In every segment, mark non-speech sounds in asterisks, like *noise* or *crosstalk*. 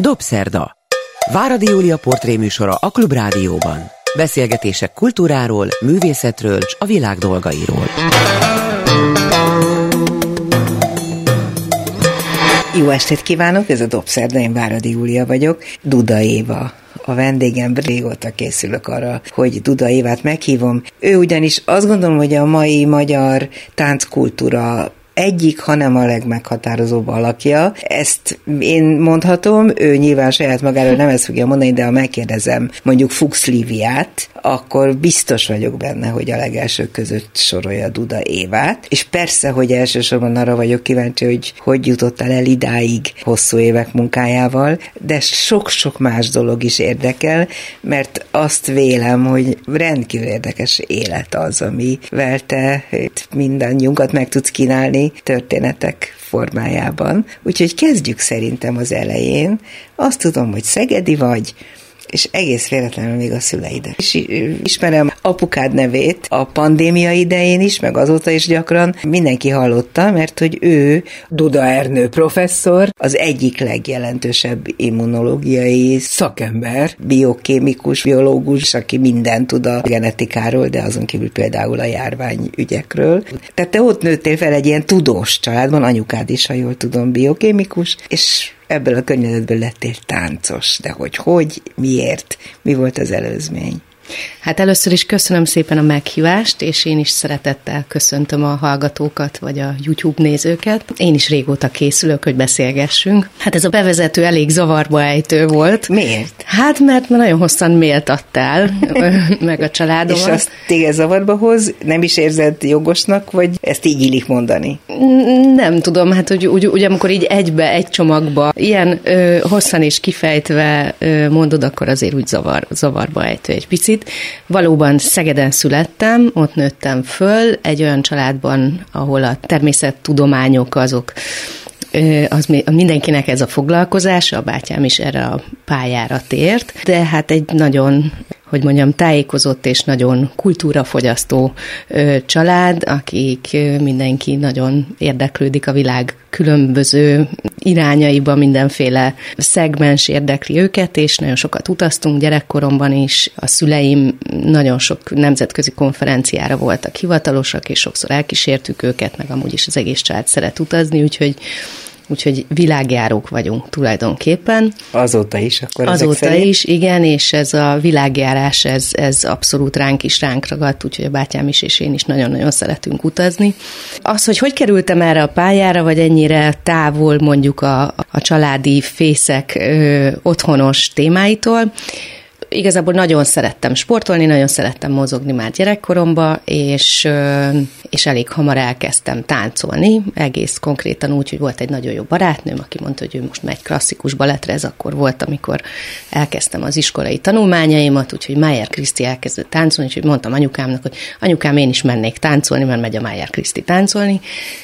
Dobszerda. Váradi Júlia portréműsora a Klubrádióban. Beszélgetések kultúráról, művészetről és a világ dolgairól. Jó estét kívánok, ez a Dobszerda, én Váradi Júlia vagyok. Duda Éva a vendégem, régóta készülök arra, hogy Duda Évát meghívom. Ő ugyanis azt gondolom, hogy a mai magyar tánckultúra egyik, hanem a legmeghatározóbb alakja. Ezt én mondhatom, ő nyilván saját magáról nem ezt fogja mondani, de ha megkérdezem mondjuk Fuchs Liviát, akkor biztos vagyok benne, hogy a legelsők között sorolja Duda Évát. És persze, hogy elsősorban arra vagyok kíváncsi, hogy hogy jutottál el idáig hosszú évek munkájával, de sok-sok más dolog is érdekel, mert azt vélem, hogy rendkívül érdekes élet az, amivel te mindannyiunkat meg tudsz kínálni, történetek formájában. Úgyhogy kezdjük szerintem az elején. Azt tudom, hogy Szegedi vagy, és egész véletlenül még a szüleid. És ismerem apukád nevét a pandémia idején is, meg azóta is gyakran mindenki hallotta, mert hogy ő, Duda Ernő professzor, az egyik legjelentősebb immunológiai szakember, biokémikus, biológus, aki mindent tud a genetikáról, de azon kívül például a járványügyekről. Tehát te ott nőttél fel egy ilyen tudós családban, anyukád is, ha jól tudom, biokémikus, és ebből a környezetből lettél táncos, de hogy hogy, miért, mi volt az előzmény? Hát először is köszönöm szépen a meghívást, és én is szeretettel köszöntöm a hallgatókat, vagy a YouTube nézőket. Én is régóta készülök, hogy beszélgessünk. Hát ez a bevezető elég zavarba ejtő volt. Miért? Hát mert nagyon hosszan méltattál, *laughs* meg a családom. És azt téged zavarba hoz, nem is érzed jogosnak, vagy ezt így illik mondani? Nem tudom, hát hogy úgy, úgy amikor így egybe, egy csomagba, ilyen ö, hosszan és kifejtve ö, mondod, akkor azért úgy zavar, zavarba ejtő egy picit picit. Valóban Szegeden születtem, ott nőttem föl, egy olyan családban, ahol a természettudományok azok az mindenkinek ez a foglalkozása, a bátyám is erre a pályára tért, de hát egy nagyon hogy mondjam, tájékozott és nagyon kultúrafogyasztó család, akik mindenki nagyon érdeklődik a világ különböző irányaiba, mindenféle szegmens érdekli őket, és nagyon sokat utaztunk gyerekkoromban is. A szüleim nagyon sok nemzetközi konferenciára voltak hivatalosak, és sokszor elkísértük őket, meg amúgy is az egész család szeret utazni, úgyhogy úgyhogy világjárók vagyunk tulajdonképpen. Azóta is akkor Azóta is, igen, és ez a világjárás, ez, ez abszolút ránk is ránk ragadt, úgyhogy a bátyám is és én is nagyon-nagyon szeretünk utazni. Az, hogy hogy kerültem erre a pályára, vagy ennyire távol mondjuk a, a családi fészek ö, otthonos témáitól, igazából nagyon szerettem sportolni, nagyon szerettem mozogni már gyerekkoromban, és, és elég hamar elkezdtem táncolni, egész konkrétan úgy, hogy volt egy nagyon jó barátnőm, aki mondta, hogy ő most megy klasszikus balettre, ez akkor volt, amikor elkezdtem az iskolai tanulmányaimat, úgyhogy Májer Kriszti elkezdett táncolni, úgyhogy mondtam anyukámnak, hogy anyukám, én is mennék táncolni, mert megy a Májer Kriszti táncolni,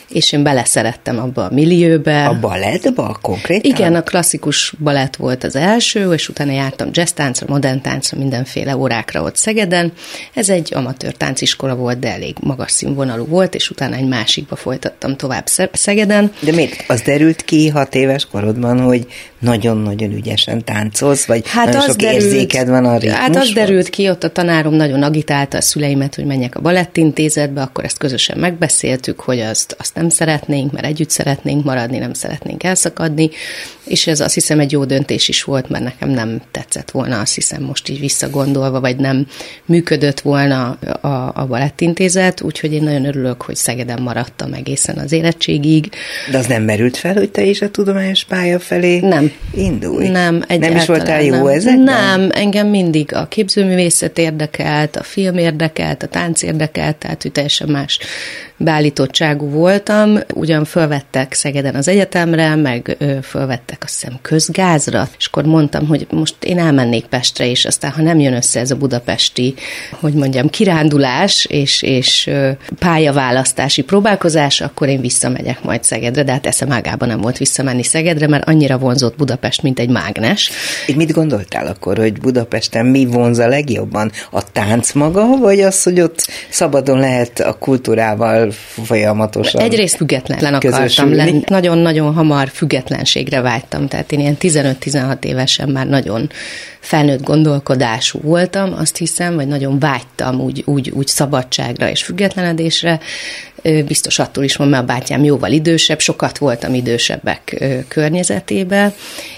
és én beleszerettem abba a millióbe. A balettba konkrétan? Igen, a klasszikus balett volt az első, és utána jártam jazz táncra, modern táncra, mindenféle órákra ott Szegeden. Ez egy amatőr tánciskola volt, de elég magas színvonalú volt, és utána egy másikba folytattam tovább Szegeden. De miért? Az derült ki hat éves korodban, hogy nagyon-nagyon ügyesen táncolsz, vagy hát nagyon sok derült, érzéked van a ritmushoz? Hát az derült ki, ott a tanárom nagyon agitálta a szüleimet, hogy menjek a balettintézetbe, akkor ezt közösen megbeszéltük, hogy azt, azt nem szeretnénk, mert együtt szeretnénk maradni, nem szeretnénk elszakadni, és ez azt hiszem egy jó döntés is volt, mert nekem nem tetszett volna, azt hiszem most így visszagondolva, vagy nem működött volna a, a balettintézet, úgyhogy én nagyon örülök, hogy Szegeden maradtam egészen az érettségig. De az nem merült fel, hogy te is a tudományos pálya felé nem. Indulj? Nem, Nem is voltál jó nem. ezekben? Nem, engem mindig a képzőművészet érdekelt, a film érdekelt, a tánc érdekelt, tehát hogy teljesen más beállítottságú voltam. Ugyan fölvettek Szegeden az egyetemre, meg fölvettek azt hiszem közgázra, és akkor mondtam, hogy most én elmennék Pestre, és aztán ha nem jön össze ez a budapesti, hogy mondjam, kirándulás és, és pályaválasztási próbálkozás, akkor én visszamegyek majd Szegedre, de hát eszem ágában nem volt visszamenni Szegedre, mert annyira vonzott Budapest, mint egy mágnes. Itt mit gondoltál akkor, hogy Budapesten mi vonz a legjobban? A tánc maga, vagy az, hogy ott szabadon lehet a kultúrával folyamatosan Egyrészt független akartam lenni. Nagyon-nagyon hamar függetlenségre vágytam, tehát én ilyen 15-16 évesen már nagyon felnőtt gondolkodású voltam, azt hiszem, vagy nagyon vágytam úgy, úgy, úgy szabadságra és függetlenedésre. Biztos attól is van, mert a bátyám jóval idősebb, sokat voltam idősebbek környezetében,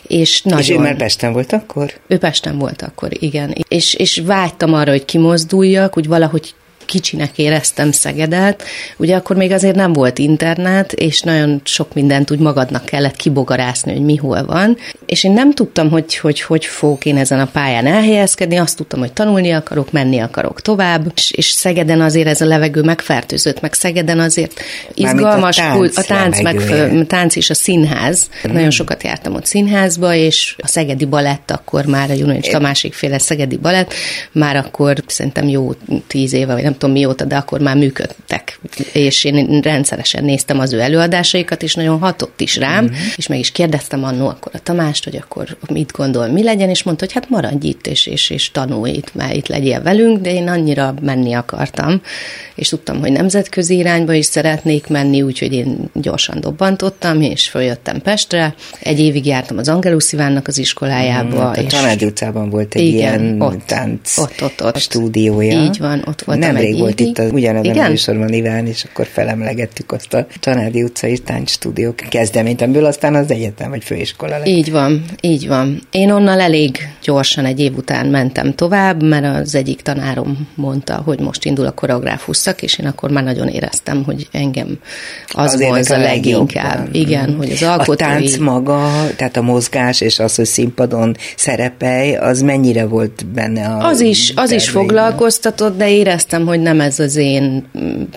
és nagyon... És ő már Pesten volt akkor? Ő Pesten volt akkor, igen. És, és vágytam arra, hogy kimozduljak, úgy valahogy kicsinek éreztem Szegedet, ugye akkor még azért nem volt internet, és nagyon sok mindent úgy magadnak kellett kibogarászni, hogy mi hol van, és én nem tudtam, hogy hogy, hogy fogok én ezen a pályán elhelyezkedni, azt tudtam, hogy tanulni akarok, menni akarok tovább, és, és Szegeden azért ez a levegő megfertőzött, meg Szegeden azért izgalmas, a tánc, a tánc, meg, tánc és a színház. Mm. Nagyon sokat jártam ott színházba, és a Szegedi Balett akkor már, a Junonics Tamásék féle Szegedi Balett, már akkor szerintem jó tíz éve, vagy nem tudom mióta, de akkor már működtek. És én rendszeresen néztem az ő előadásaikat, és nagyon hatott is rám, mm-hmm. és meg is kérdeztem annó akkor a Tamást, hogy akkor mit gondol, mi legyen, és mondta, hogy hát maradj itt, és, és, és tanulj itt, mert itt legyél velünk, de én annyira menni akartam, és tudtam, hogy nemzetközi irányba is szeretnék menni, úgyhogy én gyorsan dobbantottam, és följöttem Pestre. Egy évig jártam az Angelus Ivánnak az iskolájába. Mm, és a Tanádi utcában volt egy igen, ilyen ott, tánc ott, ott, ott, stúdiója. Így van, ott voltam egy volt évig. itt az, ugyanebben a műsorban Iván, és akkor felemlegettük azt a Tanádi utcai táncstúdió kezdeményt, amiből aztán az egyetem vagy főiskola lett. Így van, így van. Én onnan elég gyorsan egy év után mentem tovább, mert az egyik tanárom mondta, hogy most indul a koreográfus szak, és én akkor már nagyon éreztem, hogy engem az az volt a leginkább. Igen, hogy az alkotói... A tánc maga, tehát a mozgás és az, hogy színpadon szerepelj, az mennyire volt benne a Az is, az is foglalkoztatott, de éreztem, hogy nem ez az én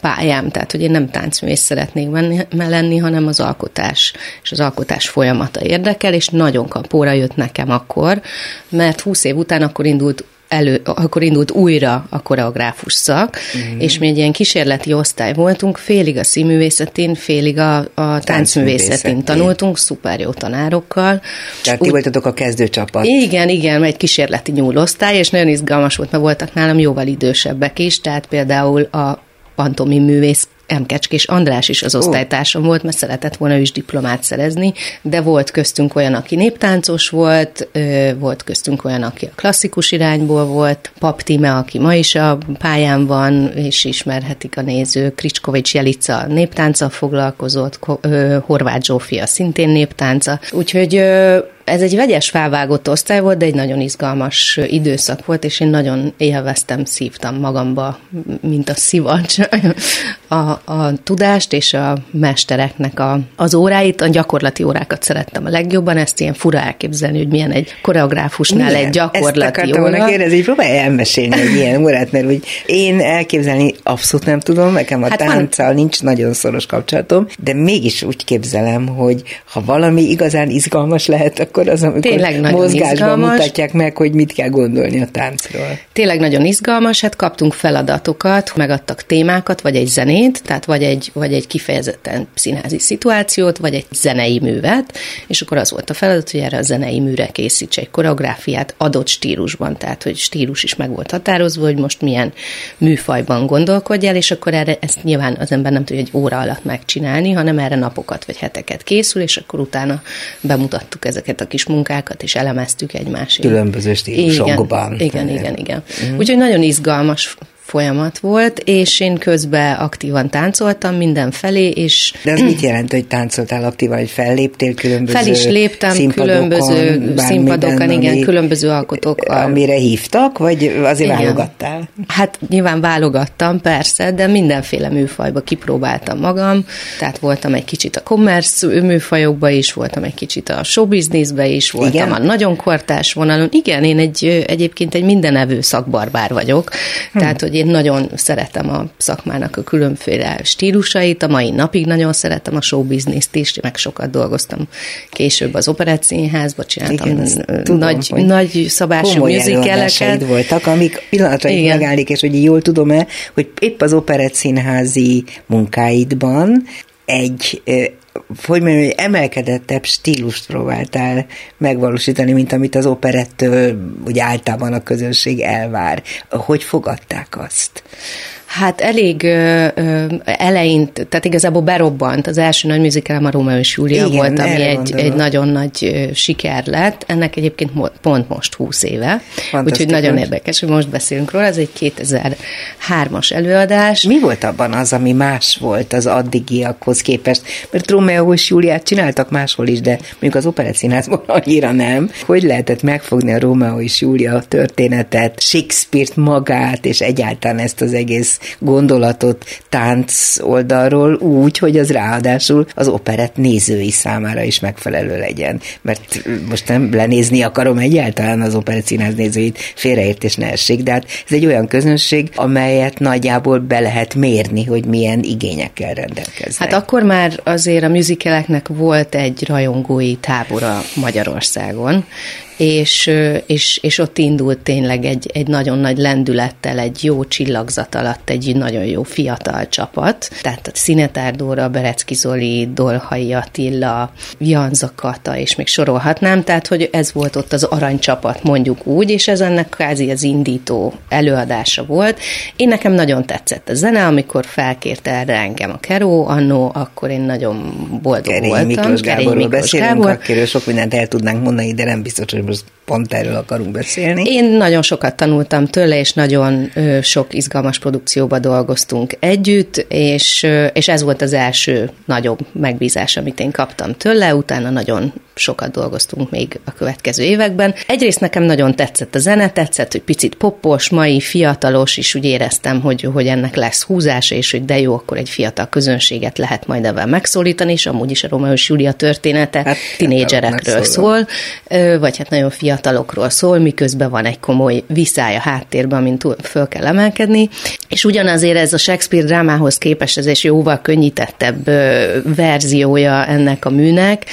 pályám, tehát hogy én nem táncművész szeretnék lenni, hanem az alkotás és az alkotás folyamata érdekel, és nagyon kapóra jött nekem akkor, mert 20 év után akkor indult elő, akkor indult újra a koreográfus szak, mm. és mi egy ilyen kísérleti osztály voltunk, félig a színművészetén, félig a, a táncművészetén tanultunk, szuper jó tanárokkal. Tehát ti voltatok a kezdőcsapat. Igen, igen, egy kísérleti nyúlosztály, és nagyon izgalmas volt, mert voltak nálam jóval idősebbek is, tehát például a pantomi művész M. Kecskés András is az osztálytársam volt, mert szeretett volna ő is diplomát szerezni, de volt köztünk olyan, aki néptáncos volt, volt köztünk olyan, aki a klasszikus irányból volt, Pap Tíme, aki ma is a pályán van, és ismerhetik a néző, Kricskovics Jelica néptánca foglalkozott, Horváth Zsófia szintén néptánca, úgyhogy ez egy vegyes felvágott osztály volt, de egy nagyon izgalmas időszak volt, és én nagyon élveztem, szívtam magamba, mint a szivacs, *laughs* a, a tudást és a mestereknek a, az óráit, a gyakorlati órákat szerettem a legjobban, ezt ilyen fura elképzelni, hogy milyen egy koreográfusnál milyen? egy gyakorlati ezt óra. kérdezni, hogy próbálj elmesélni egy ilyen órát, mert úgy én elképzelni abszolút nem tudom, nekem a hát tánccal van. nincs nagyon szoros kapcsolatom, de mégis úgy képzelem, hogy ha valami igazán izgalmas lehet, akkor akkor az, amikor Tényleg mozgásban izgalmas. mutatják meg, hogy mit kell gondolni a táncról. Tényleg nagyon izgalmas, hát kaptunk feladatokat, megadtak témákat, vagy egy zenét, tehát vagy egy, vagy egy kifejezetten színházi szituációt, vagy egy zenei művet, és akkor az volt a feladat, hogy erre a zenei műre készíts egy koreográfiát adott stílusban, tehát hogy stílus is meg volt határozva, hogy most milyen műfajban gondolkodjál, és akkor erre ezt nyilván az ember nem tudja egy óra alatt megcsinálni, hanem erre napokat vagy heteket készül, és akkor utána bemutattuk ezeket a kis munkákat, és elemeztük egymásért. Különböző stílusokban. Igen, igen, igen. igen. Mm. Úgyhogy nagyon izgalmas folyamat volt, és én közben aktívan táncoltam mindenfelé, és... De ez mit jelent, hogy táncoltál aktívan, hogy felléptél különböző Fel is léptem különböző színpadokon, igen, ami, különböző alkotókkal. Amire hívtak, vagy azért igen. válogattál? Hát nyilván válogattam, persze, de mindenféle műfajba kipróbáltam magam, tehát voltam egy kicsit a commerce műfajokba is, voltam egy kicsit a showbizniszbe is, voltam igen? a nagyon kortás vonalon. Igen, én egy, egyébként egy mindenevő szakbarbár vagyok, hm. tehát, hogy én nagyon szeretem a szakmának a különféle stílusait, a mai napig nagyon szeretem a showbizniszt is, meg sokat dolgoztam később az operettszínházba, csináltam Igen, tudom, nagy, nagy szabású műzikeleket. voltak, amik pillanatra megállik, és hogy jól tudom-e, hogy épp az operettszínházi munkáidban egy hogy mondjam, hogy emelkedettebb stílust próbáltál megvalósítani, mint amit az operettől úgy általában a közönség elvár. Hogy fogadták azt? Hát elég ö, ö, eleint, tehát igazából berobbant. Az első nagy műzikelem a Rómeó és Júlia Igen, volt, ami egy, egy nagyon nagy siker lett. Ennek egyébként pont most 20 éve. Úgyhogy nagyon érdekes, hogy most beszélünk róla. Ez egy 2003-as előadás. Mi volt abban az, ami más volt az addigiakhoz képest? Mert Rómeó és Júliát csináltak máshol is, de mondjuk az operettszínházban annyira nem. Hogy lehetett megfogni a Rómeó és Júlia történetet, Shakespeare-t magát, és egyáltalán ezt az egész gondolatot tánc oldalról úgy, hogy az ráadásul az operett nézői számára is megfelelő legyen. Mert most nem lenézni akarom egyáltalán az operettszínház nézőit, félreértés ne essék, de hát ez egy olyan közönség, amelyet nagyjából be lehet mérni, hogy milyen igényekkel rendelkeznek. Hát akkor már azért a műzikeleknek volt egy rajongói tábora Magyarországon, és, és, és ott indult tényleg egy, egy nagyon nagy lendülettel, egy jó csillagzat alatt egy nagyon jó fiatal csapat. Tehát a Szinetár Dóra, Berecki Zoli, Dolhai Attila, Janza Kata, és még sorolhatnám, tehát hogy ez volt ott az aranycsapat, mondjuk úgy, és ez ennek kázi az indító előadása volt. Én nekem nagyon tetszett a zene, amikor felkért erre engem a Keró annó, akkor én nagyon boldog Kerény voltam. Miklós Kerény Gáborról Miklós beszélünk, Gábor. akiről sok mindent el tudnánk mondani, de nem biztos, hogy most pont erről akarunk beszélni. Én nagyon sokat tanultam tőle, és nagyon sok izgalmas produkcióba dolgoztunk együtt, és, és ez volt az első nagyobb megbízás, amit én kaptam tőle, utána nagyon sokat dolgoztunk még a következő években. Egyrészt nekem nagyon tetszett a zene, tetszett, hogy picit poppos, mai, fiatalos, és úgy éreztem, hogy, hogy ennek lesz húzása, és hogy de jó, akkor egy fiatal közönséget lehet majd ebben megszólítani, és amúgy is a Romeo és Júlia története Hát, tinédzserekről szól, vagy hát nagyon fiatalokról szól, miközben van egy komoly viszály a háttérben, amin föl kell emelkedni. És ugyanazért ez a Shakespeare drámához képest ez egy jóval könnyítettebb verziója ennek a műnek,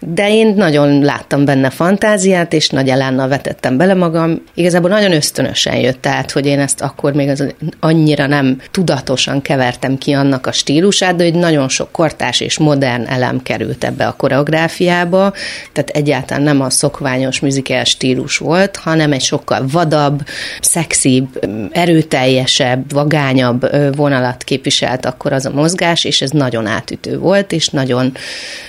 de én nagyon láttam benne fantáziát, és nagy elánnal vetettem bele magam. Igazából nagyon ösztönösen jött át, hogy én ezt akkor még az annyira nem tudatosan kevertem ki annak a stílusát, de hogy nagyon sok kortás és modern elem került ebbe a koreográfiába, tehát egyáltalán nem a szokványos műzikel stílus volt, hanem egy sokkal vadabb, szexibb, erőteljesebb, vagányabb vonalat képviselt akkor az a mozgás, és ez nagyon átütő volt, és nagyon,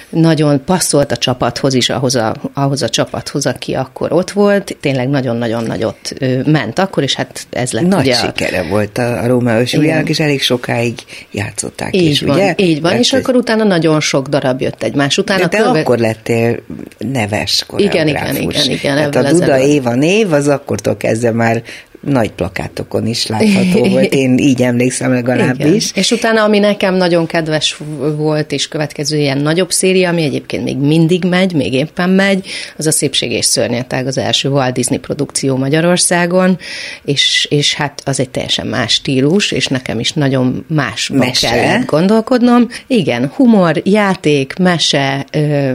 nagyon passzolt a csapathoz is, ahhoz a, ahhoz a csapathoz, aki akkor ott volt. Tényleg nagyon-nagyon nagyot ment akkor, és hát ez lett Nagy ugye a- sikere volt a, a Igen. Júliának, és elég sokáig játszották így is, van, ugye? így van, Mert és akkor utána nagyon sok darab jött egymás után. de a te köve- akkor lettél neves Igen, koreográfus. igen, igen, igen, Tehát a Duda előtt. Éva név az akkortól kezdve már nagy plakátokon is látható volt. Én így emlékszem legalábbis. Igen. És utána, ami nekem nagyon kedves volt, és következő ilyen nagyobb széria, ami egyébként még mindig megy, még éppen megy, az a Szépség és Szörnyetág, az első Walt Disney produkció Magyarországon, és, és hát az egy teljesen más stílus, és nekem is nagyon Mese. kellett gondolkodnom. Igen, humor, játék, mese,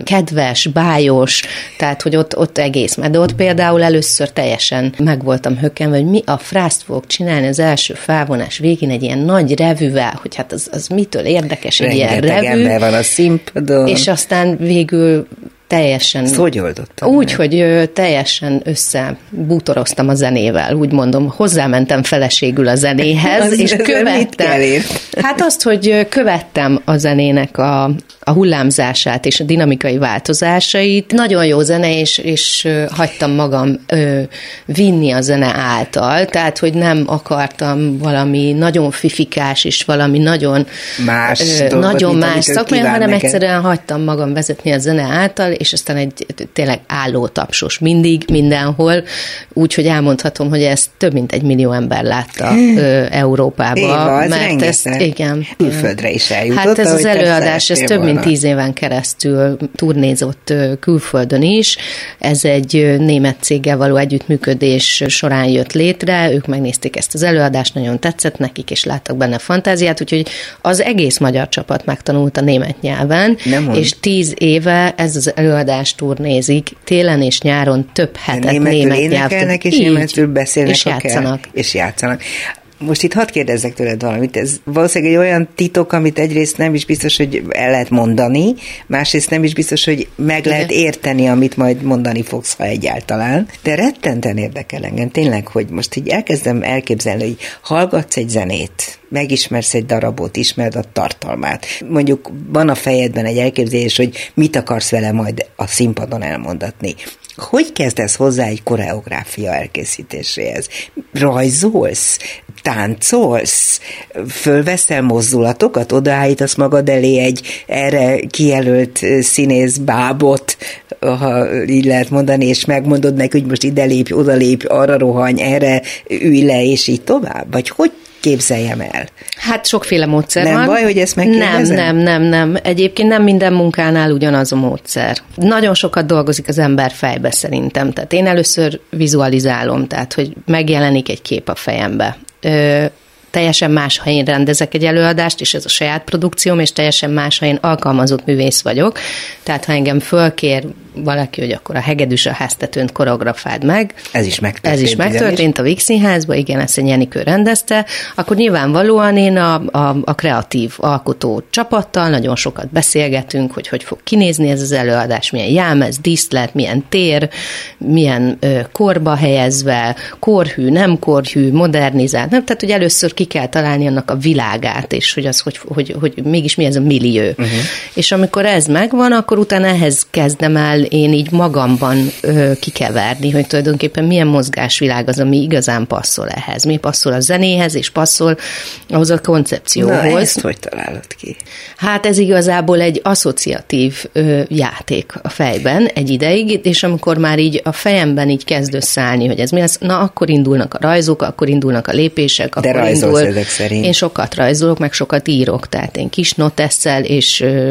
kedves, bájos, tehát, hogy ott, ott egész. De ott például először teljesen meg voltam hökkenve, hogy mi a frászt fogok csinálni az első felvonás végén egy ilyen nagy revűvel, hogy hát az, az mitől érdekes egy ilyen Rengeteg revű. ember van a színpadon. És aztán végül teljesen... Ezt hogy oldottam? Úgy, hogy ö, teljesen összebútoroztam a zenével, úgy mondom, hozzámentem feleségül a zenéhez, *laughs* Az- és követtem. Hát azt, hogy követtem a zenének a, a hullámzását és a dinamikai változásait. Nagyon jó zene, és, és hagytam magam ö, vinni a zene által, tehát, hogy nem akartam valami nagyon fifikás, és valami nagyon Más ö, dolgot, nagyon más szakmai, hanem neked. egyszerűen hagytam magam vezetni a zene által, és aztán egy tényleg álló tapsos mindig, mindenhol, úgyhogy elmondhatom, hogy ezt több mint egy millió ember látta ö, Európába. Éva, mert rengeteg. ezt, igen. Külföldre is eljutott, Hát ez az előadás, ez több mint volna. tíz éven keresztül turnézott külföldön is. Ez egy német céggel való együttműködés során jött létre, ők megnézték ezt az előadást, nagyon tetszett nekik, és láttak benne fantáziát, úgyhogy az egész magyar csapat megtanult a német nyelven, és tíz éve ez az előadás turnézik, télen és nyáron több hetet németül német nyelv. énekelnek, és Így. németül beszélnek és a kell, játszanak. és játszanak. Most itt hadd kérdezzek tőled valamit. Ez valószínűleg egy olyan titok, amit egyrészt nem is biztos, hogy el lehet mondani, másrészt nem is biztos, hogy meg Igen. lehet érteni, amit majd mondani fogsz, ha egyáltalán. De rettenten érdekel engem tényleg, hogy most így elkezdem elképzelni, hogy hallgatsz egy zenét, megismersz egy darabot, ismered a tartalmát. Mondjuk van a fejedben egy elképzelés, hogy mit akarsz vele majd a színpadon elmondatni. Hogy kezdesz hozzá egy koreográfia elkészítéséhez? Rajzolsz? Táncolsz? Fölveszel mozdulatokat? Odaállítasz magad elé egy erre kijelölt színész bábot, ha így lehet mondani, és megmondod neki, hogy most ide lépj, oda lépj, arra rohanj, erre ülj le, és így tovább? Vagy hogy képzeljem el? Hát sokféle módszer nem van. baj, hogy ezt megkérdezem? Nem, nem, nem, nem. Egyébként nem minden munkánál ugyanaz a módszer. Nagyon sokat dolgozik az ember fejbe szerintem. Tehát én először vizualizálom, tehát hogy megjelenik egy kép a fejembe. Ö, teljesen más, ha én rendezek egy előadást, és ez a saját produkcióm, és teljesen más, ha én alkalmazott művész vagyok. Tehát ha engem fölkér valaki, hogy akkor a hegedűs a háztetőnt koreografáld meg. Ez is megtörtént. Ez is megtörtént a Vix Színházban, igen, ezt egy Jenikő rendezte. Akkor nyilvánvalóan én a, a, a kreatív alkotó csapattal nagyon sokat beszélgetünk, hogy hogy fog kinézni ez az előadás, milyen jelmez, díszlet, milyen tér, milyen ö, korba helyezve, korhű, nem korhű, modernizált. Nem? Tehát, hogy először ki kell találni annak a világát, és hogy az, hogy, hogy, hogy mégis mi ez a millió. Uh-huh. És amikor ez megvan, akkor utána ehhez kezdem el én így magamban ö, kikeverni, hogy tulajdonképpen milyen mozgásvilág az, ami igazán passzol ehhez. Mi passzol a zenéhez, és passzol ahhoz a koncepcióhoz. Na, ezt hogy találod ki? Hát ez igazából egy asszociatív ö, játék a fejben egy ideig, és amikor már így a fejemben így kezd összeállni, hogy ez mi az, na akkor indulnak a rajzok, akkor indulnak a lépések, De akkor indul. ezek szerint. Én sokat rajzolok, meg sokat írok, tehát én kis notesszel és ö,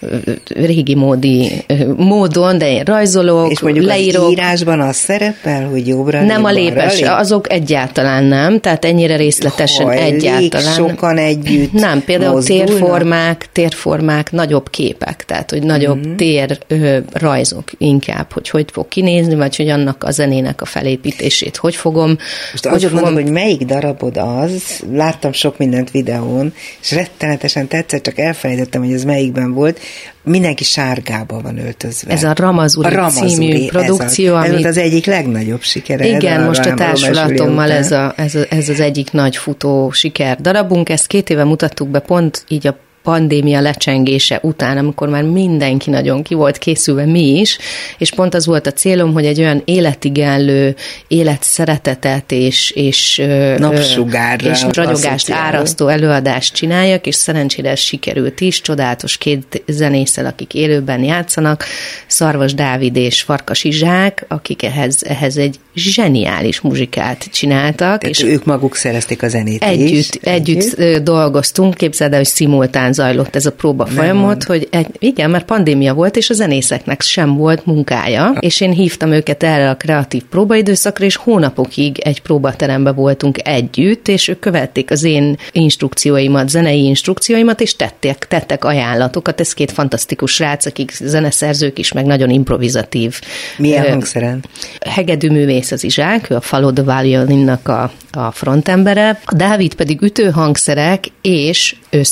ö, régi módi ö, módon van, de én rajzolok, És mondjuk leírok. az írásban az szerepel, hogy jobbra Nem a lépes, azok egyáltalán nem, tehát ennyire részletesen Hajlik, egyáltalán. sokan együtt Nem, például mozdulnak? térformák, térformák, nagyobb képek, tehát hogy nagyobb mm-hmm. tér ö, rajzok inkább, hogy hogy fog kinézni, vagy hogy annak a zenének a felépítését hogy fogom. Most hogy fogom... mondom, hogy melyik darabod az, láttam sok mindent videón, és rettenetesen tetszett, csak elfelejtettem, hogy ez melyikben volt, mindenki sárgába van öltözve. Ez a Ramazuri, a Ramazuri című produkció, ez, a, amit... ez az egyik legnagyobb sikere. Igen, ez most a társulatommal ez, a, ez, a, ez az egyik nagy futó siker darabunk. Ezt két éve mutattuk be pont így a pandémia lecsengése után, amikor már mindenki nagyon ki volt készülve, mi is, és pont az volt a célom, hogy egy olyan életigenlő, életszeretetet és, és napsugárra és ragyogást árasztó előadást csináljak, és szerencsére ez sikerült is, csodálatos két zenészel, akik élőben játszanak, Szarvas Dávid és Farkas Izsák, akik ehhez, ehhez egy zseniális muzsikát csináltak. Tehát és ők maguk szerezték a zenét együtt, is. Együtt, együtt dolgoztunk, képzeld el, hogy szimultán zajlott ez a próba Nem folyamat, mond. hogy egy, igen, mert pandémia volt, és a zenészeknek sem volt munkája, és én hívtam őket erre a kreatív próbaidőszakra, és hónapokig egy próbaterembe voltunk együtt, és ők követték az én instrukcióimat, zenei instrukcióimat, és tettek, tettek ajánlatokat. Ez két fantasztikus srác, akik zeneszerzők is, meg nagyon improvizatív. Milyen hangszeren? Hegedűművész az Izsák, ő a the Violinnak a, a frontembere, a Dávid pedig ütőhangszerek és ő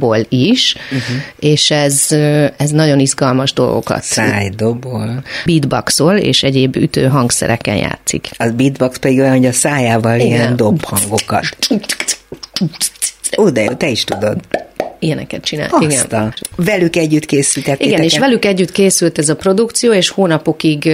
szájdobol is, uh-huh. és ez, ez nagyon izgalmas dolgokat. Szájdobol? Beatboxol, és egyéb ütő hangszereken játszik. Az beatbox pedig olyan, hogy a szájával Igen. ilyen dob hangokat. Ó, de te is tudod ilyeneket csinál. Aztán. Igen. Velük együtt készült. Igen, és velük együtt készült ez a produkció, és hónapokig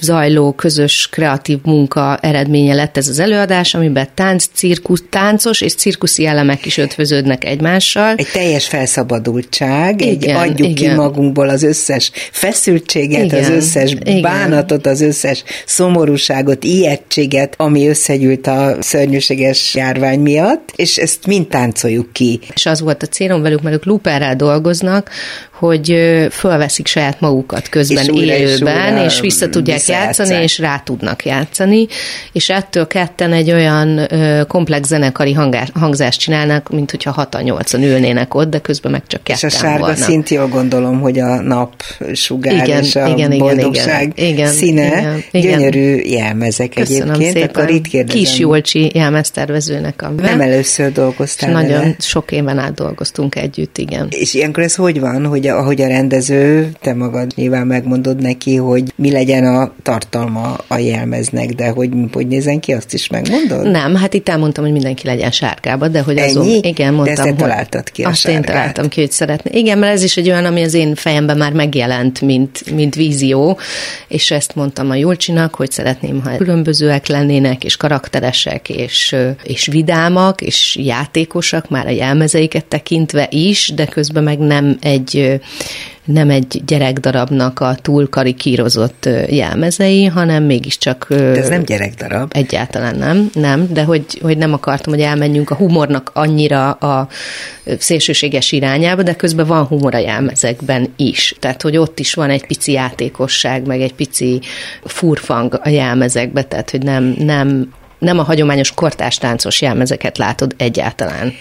zajló közös kreatív munka eredménye lett ez az előadás, amiben tánc, cirkusz, táncos és cirkuszi elemek is ötvöződnek egymással. Egy teljes felszabadultság, igen, egy adjuk igen. ki magunkból az összes feszültséget, igen, az összes igen. bánatot, az összes szomorúságot, ijegységet, ami összegyűlt a szörnyűséges járvány miatt, és ezt mind táncoljuk ki. És az volt a célom velük, mert ők looperrel dolgoznak, hogy fölveszik saját magukat közben és élőben, és, és vissza tudják játszani, és rá tudnak játszani, és ettől ketten egy olyan komplex zenekari hangzást csinálnak, mint hogyha hatan nyolcan ülnének ott, de közben meg csak ketten És a sárga vannak. szint, jól gondolom, hogy a nap sugár igen, és a igen, boldogság igen, igen, színe, igen, igen. gyönyörű jelmezek Köszönöm egyébként. Szépen. Akkor itt kérdezem. Kis Jolcsi jelmeztervezőnek a Nem először dolgoztál Nagyon vele. sok éven át dolgoztunk együtt, igen. És ilyenkor ez hogy van, hogy ahogy a rendező, te magad nyilván megmondod neki, hogy mi legyen a tartalma a jelmeznek, de hogy hogy nézen ki, azt is megmondod? Nem, hát itt elmondtam, hogy mindenki legyen sárgába, de hogy azon, igen, mondtam, de ezt találtad ki a Azt sárgát. én találtam ki, hogy szeretné. Igen, mert ez is egy olyan, ami az én fejemben már megjelent, mint, mint vízió, és ezt mondtam a Julcsinak, hogy szeretném, ha különbözőek lennének, és karakteresek, és, és vidámak, és játékosak, már a jelmezeiket tekintve is, de közben meg nem egy nem egy gyerekdarabnak a túl karikírozott jelmezei, hanem mégiscsak... De ez nem gyerekdarab. Egyáltalán nem, nem, de hogy, hogy nem akartam, hogy elmenjünk a humornak annyira a szélsőséges irányába, de közben van humor a jelmezekben is. Tehát, hogy ott is van egy pici játékosság, meg egy pici furfang a jelmezekbe, tehát, hogy nem, nem nem a hagyományos kortás táncos jelmezeket látod egyáltalán.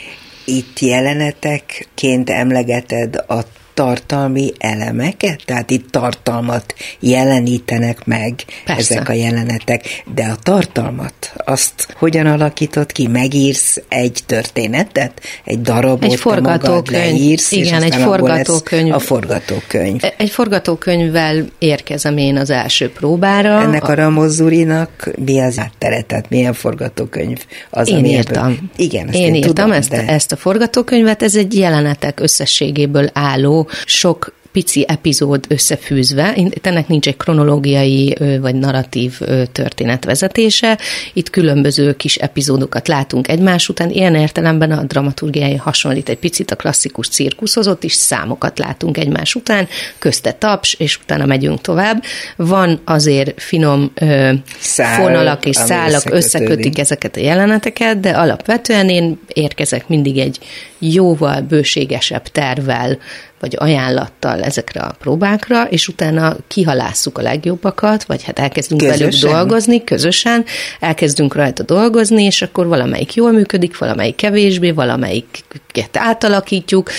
Itt jelenetekként emlegeted a tartalmi elemeket, tehát itt tartalmat jelenítenek meg Persze. ezek a jelenetek, de a tartalmat, azt hogyan alakított ki? Megírsz egy történetet, egy darabot, egy forgatókönyv. leírsz, Igen, és egy forgatókönyv. A forgatókönyv. E- egy forgatókönyvvel érkezem én az első próbára. Ennek a, a Ramozzurinak mi az áttere, tehát milyen forgatókönyv az, Én írtam. Ebből... Igen, én, én írtam tudom, ezt, de... ezt a forgatókönyvet, ez egy jelenetek összességéből álló sok pici epizód összefűzve, ennek nincs egy kronológiai vagy narratív történetvezetése, itt különböző kis epizódokat látunk egymás után, ilyen értelemben a dramaturgiai hasonlít. Egy picit a klasszikus cirkuszhoz, ott is számokat látunk egymás után, közte taps, és utána megyünk tovább. Van azért finom ö, Szál, fonalak és szálak összekötik ezeket a jeleneteket, de alapvetően én érkezek mindig egy jóval bőségesebb tervvel, vagy ajánlattal ezekre a próbákra, és utána kihalásszuk a legjobbakat, vagy hát elkezdünk közösen. velük dolgozni, közösen, elkezdünk rajta dolgozni, és akkor valamelyik jól működik, valamelyik kevésbé, valamelyiket átalakítjuk,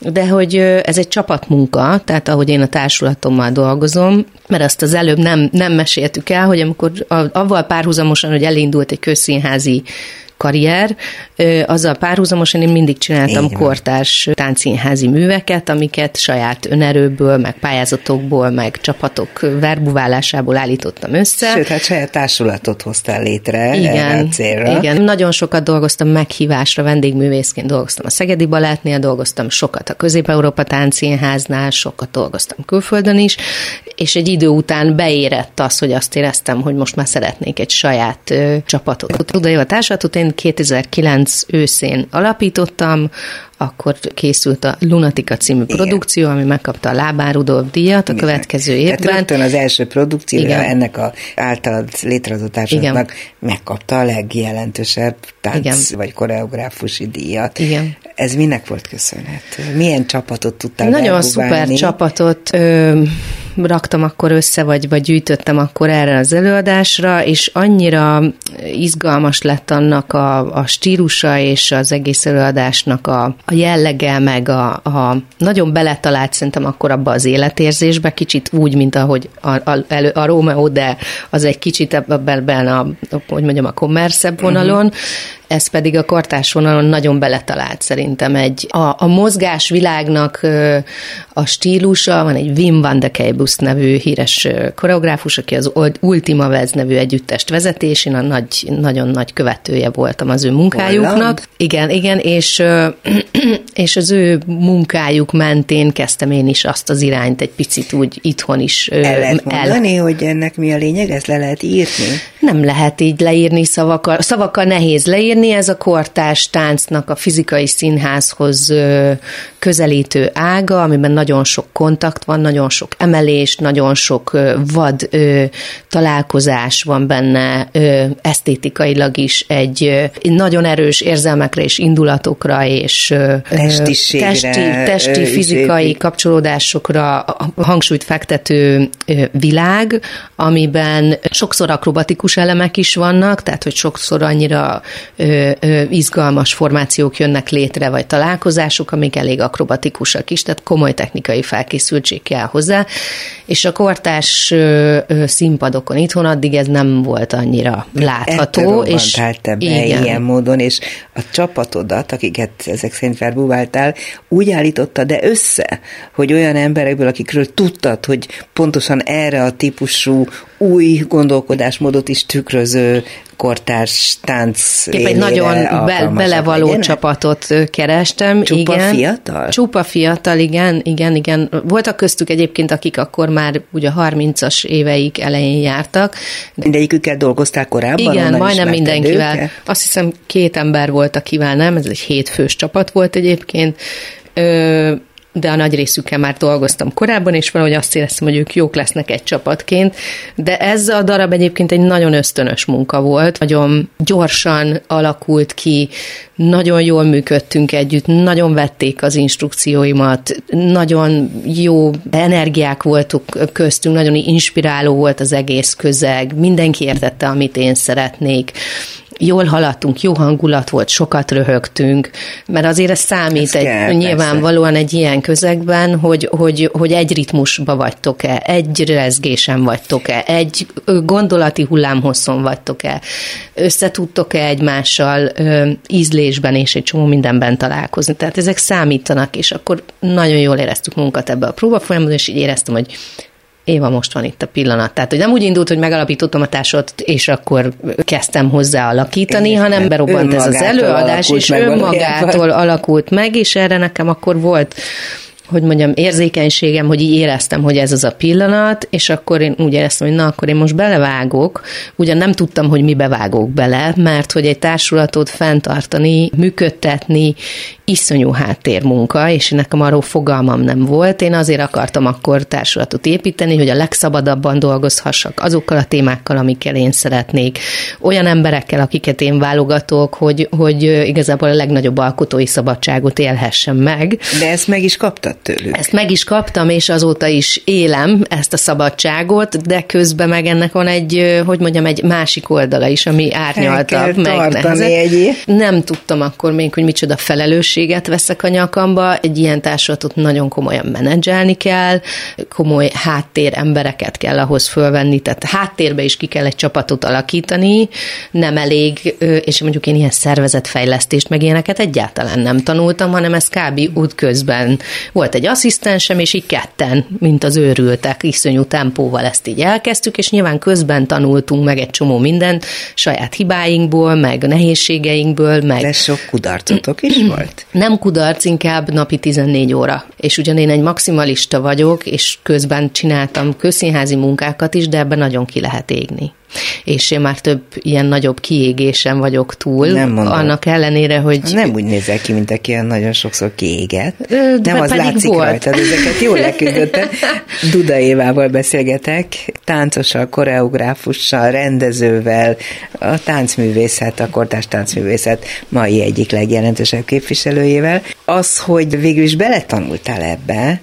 de hogy ez egy csapatmunka, tehát ahogy én a társulatommal dolgozom, mert azt az előbb nem, nem meséltük el, hogy amikor avval párhuzamosan, hogy elindult egy közszínházi karrier, azzal párhuzamosan én mindig csináltam Igen. kortárs táncszínházi műveket, amiket saját önerőből, meg pályázatokból, meg csapatok verbuválásából állítottam össze. Sőt, hát saját társulatot hoztál létre igen, erre a célra. Igen, nagyon sokat dolgoztam meghívásra, vendégművészként dolgoztam a Szegedi Balátnél, dolgoztam sokat a Közép-Európa Táncszínháznál, sokat dolgoztam külföldön is, és egy idő után beérett az, hogy azt éreztem, hogy most már szeretnék egy saját ö, csapatot. Oda a társulatot én 2009 őszén alapítottam, akkor készült a Lunatika című Igen. produkció, ami megkapta a Lábán Rudolf díjat a Igen. következő évben. Tehát rögtön az első produkció Igen. ennek a általad létrehozott társadalomnak megkapta a legjelentősebb tánc Igen. vagy koreográfusi díjat. Igen. Ez minek volt köszönhető? Milyen csapatot tudtál Nagyon szuper csapatot ö, raktam akkor össze, vagy, vagy gyűjtöttem akkor erre az előadásra, és annyira izgalmas lett annak a, a stílusa és az egész előadásnak a, a jellege, meg a, a nagyon beletalált szerintem akkor abba az életérzésbe, kicsit úgy, mint ahogy a, a, a, a Romeo, de az egy kicsit ebben a, hogy mondjam, a kommerszebb vonalon, uh-huh ez pedig a kortás vonalon nagyon beletalált szerintem egy a, a mozgás világnak a stílusa, van egy Wim van de Keibus nevű híres koreográfus, aki az Ultima Vez nevű együttest vezetés, én a nagy, nagyon nagy követője voltam az ő munkájuknak. Holland. Igen, igen, és, *clears throat* és az ő munkájuk mentén kezdtem én is azt az irányt egy picit úgy itthon is. El lehet mondani, el... hogy ennek mi a lényeg? Ezt le lehet írni? Nem lehet így leírni szavakkal. Szavakkal nehéz leírni, elérni, ez a kortárs táncnak a fizikai színházhoz közelítő ága, amiben nagyon sok kontakt van, nagyon sok emelés, nagyon sok vad találkozás van benne, esztétikailag is egy nagyon erős érzelmekre és indulatokra és testi, testi, fizikai kapcsolódásokra hangsúlyt fektető világ, amiben sokszor akrobatikus elemek is vannak, tehát hogy sokszor annyira ö, ö, izgalmas formációk jönnek létre, vagy találkozások, amik elég akrobatikusak is, tehát komoly technikai felkészültség kell hozzá, és a kortás ö, ö, színpadokon itthon addig ez nem volt annyira látható. és te be igen. ilyen módon, és a csapatodat, akiket ezek szerint felbúváltál, úgy állította de össze, hogy olyan emberekből, akikről tudtad, hogy pontosan erre a típusú új gondolkodásmódot is tükröző kortárs tánc Épp egy nagyon be, belevaló legyenek? csapatot kerestem. Csupa igen. fiatal? Csupa fiatal, igen, igen, igen. Voltak köztük egyébként, akik akkor már ugye 30-as éveik elején jártak. Mindegyikükkel dolgozták korábban? Igen, majdnem mindenkivel. Őket? Azt hiszem két ember volt, akivel nem, ez egy hétfős csapat volt egyébként. Ö, de a nagy részükkel már dolgoztam korábban, és valahogy azt éreztem, hogy ők jók lesznek egy csapatként. De ez a darab egyébként egy nagyon ösztönös munka volt, nagyon gyorsan alakult ki, nagyon jól működtünk együtt, nagyon vették az instrukcióimat, nagyon jó energiák voltunk köztünk, nagyon inspiráló volt az egész közeg, mindenki értette, amit én szeretnék jól haladtunk, jó hangulat volt, sokat röhögtünk, mert azért ez számít ez egy, kell, nyilvánvalóan persze. egy ilyen közegben, hogy, hogy, hogy egy ritmusba vagytok-e, egy rezgésen vagytok-e, egy gondolati hullámhosszon vagytok-e, összetudtok-e egymással ízlésben és egy csomó mindenben találkozni. Tehát ezek számítanak, és akkor nagyon jól éreztük munkat ebbe a próbafolyamban, és így éreztem, hogy Éva, most van itt a pillanat. Tehát, hogy nem úgy indult, hogy megalapítottam a társat, és akkor kezdtem hozzá alakítani, Én hanem berobbant ez az előadás, és önmagától alakult meg, és erre nekem akkor volt hogy mondjam, érzékenységem, hogy így éreztem, hogy ez az a pillanat, és akkor én úgy éreztem, hogy na, akkor én most belevágok. Ugyan nem tudtam, hogy mibe vágok bele, mert hogy egy társulatot fenntartani, működtetni, iszonyú háttérmunka, és nekem arról fogalmam nem volt. Én azért akartam akkor társulatot építeni, hogy a legszabadabban dolgozhassak azokkal a témákkal, amikkel én szeretnék, olyan emberekkel, akiket én válogatok, hogy, hogy igazából a legnagyobb alkotói szabadságot élhessem meg. De ezt meg is kaptad tőlük? Ezt meg is kaptam, és azóta is élem ezt a szabadságot, de közben meg ennek van egy, hogy mondjam, egy másik oldala is, ami árnyaltabb, meg Nem tudtam akkor még, hogy micsoda felelős felelősséget veszek a nyakamba, egy ilyen társulatot nagyon komolyan menedzselni kell, komoly háttér embereket kell ahhoz fölvenni, tehát háttérbe is ki kell egy csapatot alakítani, nem elég, és mondjuk én ilyen szervezetfejlesztést meg ilyeneket egyáltalán nem tanultam, hanem ez kb. útközben volt egy asszisztensem, és így ketten, mint az őrültek, iszonyú tempóval ezt így elkezdtük, és nyilván közben tanultunk meg egy csomó mindent, saját hibáinkból, meg nehézségeinkből, meg... De sok kudarcotok is *clears throat* volt? Nem kudarc, inkább napi 14 óra. És ugyan én egy maximalista vagyok, és közben csináltam közszínházi munkákat is, de ebben nagyon ki lehet égni és én már több ilyen nagyobb kiégésen vagyok túl, nem mondom. annak ellenére, hogy... Nem úgy nézel ki, mint aki ilyen nagyon sokszor kiégett. De nem az látszik volt. rajtad, ezeket jól leküzdötted. *laughs* Duda Évával beszélgetek, táncossal, koreográfussal, rendezővel, a táncművészet, a kortás táncművészet mai egyik legjelentősebb képviselőjével. Az, hogy végül is beletanultál ebbe,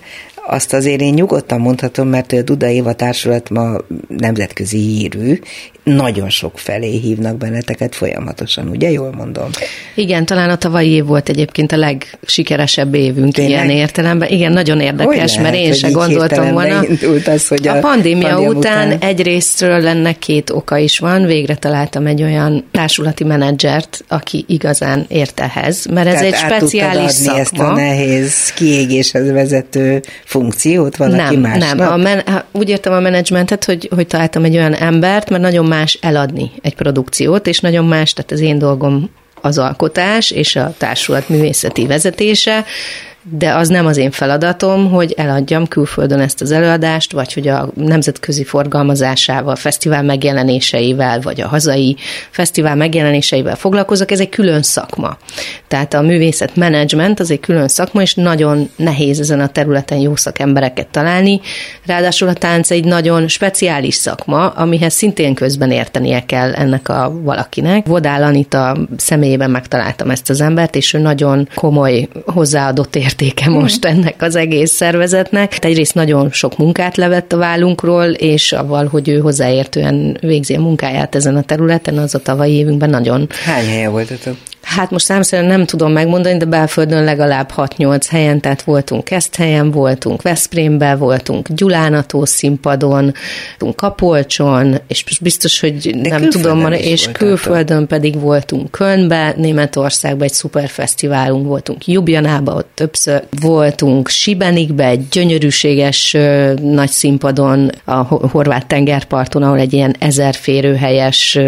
azt azért én nyugodtan mondhatom, mert a Duda Éva Társulat ma nemzetközi hírű, nagyon sok felé hívnak benneteket folyamatosan, ugye? Jól mondom. Igen, talán a tavalyi év volt egyébként a legsikeresebb évünk Tényleg? ilyen értelemben. Igen, nagyon érdekes, lehet, mert én se gondoltam volna. Az, hogy a, a pandémia, pandémia után, után egyrésztről lenne két oka is van. Végre találtam egy olyan társulati menedzsert, aki igazán ért ehhez, mert ez Tehát egy speciális szakma. ezt a nehéz kiégéshez vezető funkciót valaki nem, másnak? Nem, a men- úgy értem a menedzsmentet, hogy, hogy találtam egy olyan embert, mert nagyon más eladni egy produkciót, és nagyon más, tehát az én dolgom az alkotás és a társulat művészeti vezetése, de az nem az én feladatom, hogy eladjam külföldön ezt az előadást, vagy hogy a nemzetközi forgalmazásával, fesztivál megjelenéseivel, vagy a hazai fesztivál megjelenéseivel foglalkozok, ez egy külön szakma. Tehát a művészet menedzsment az egy külön szakma, és nagyon nehéz ezen a területen jó szakembereket találni. Ráadásul a tánc egy nagyon speciális szakma, amihez szintén közben értenie kell ennek a valakinek. Vodál Anita személyében megtaláltam ezt az embert, és ő nagyon komoly hozzáadott értéke hmm. most ennek az egész szervezetnek. Egyrészt nagyon sok munkát levett a vállunkról, és avval, hogy ő hozzáértően végzi a munkáját ezen a területen, az a tavalyi évünkben nagyon... Hány helye voltatok? Hát most számszerűen nem tudom megmondani, de belföldön legalább 6-8 helyen, tehát voltunk helyen, voltunk Veszprémben, voltunk Gyulánató színpadon, voltunk Kapolcson, és biztos, hogy de nem tudom, és külföldön pedig voltunk Kölnbe, Németországban egy szuper fesztiválunk, voltunk Jubjanába, ott többször voltunk Sibenikbe, egy gyönyörűséges nagy színpadon, a horvát tengerparton, ahol egy ilyen ezer férőhelyes,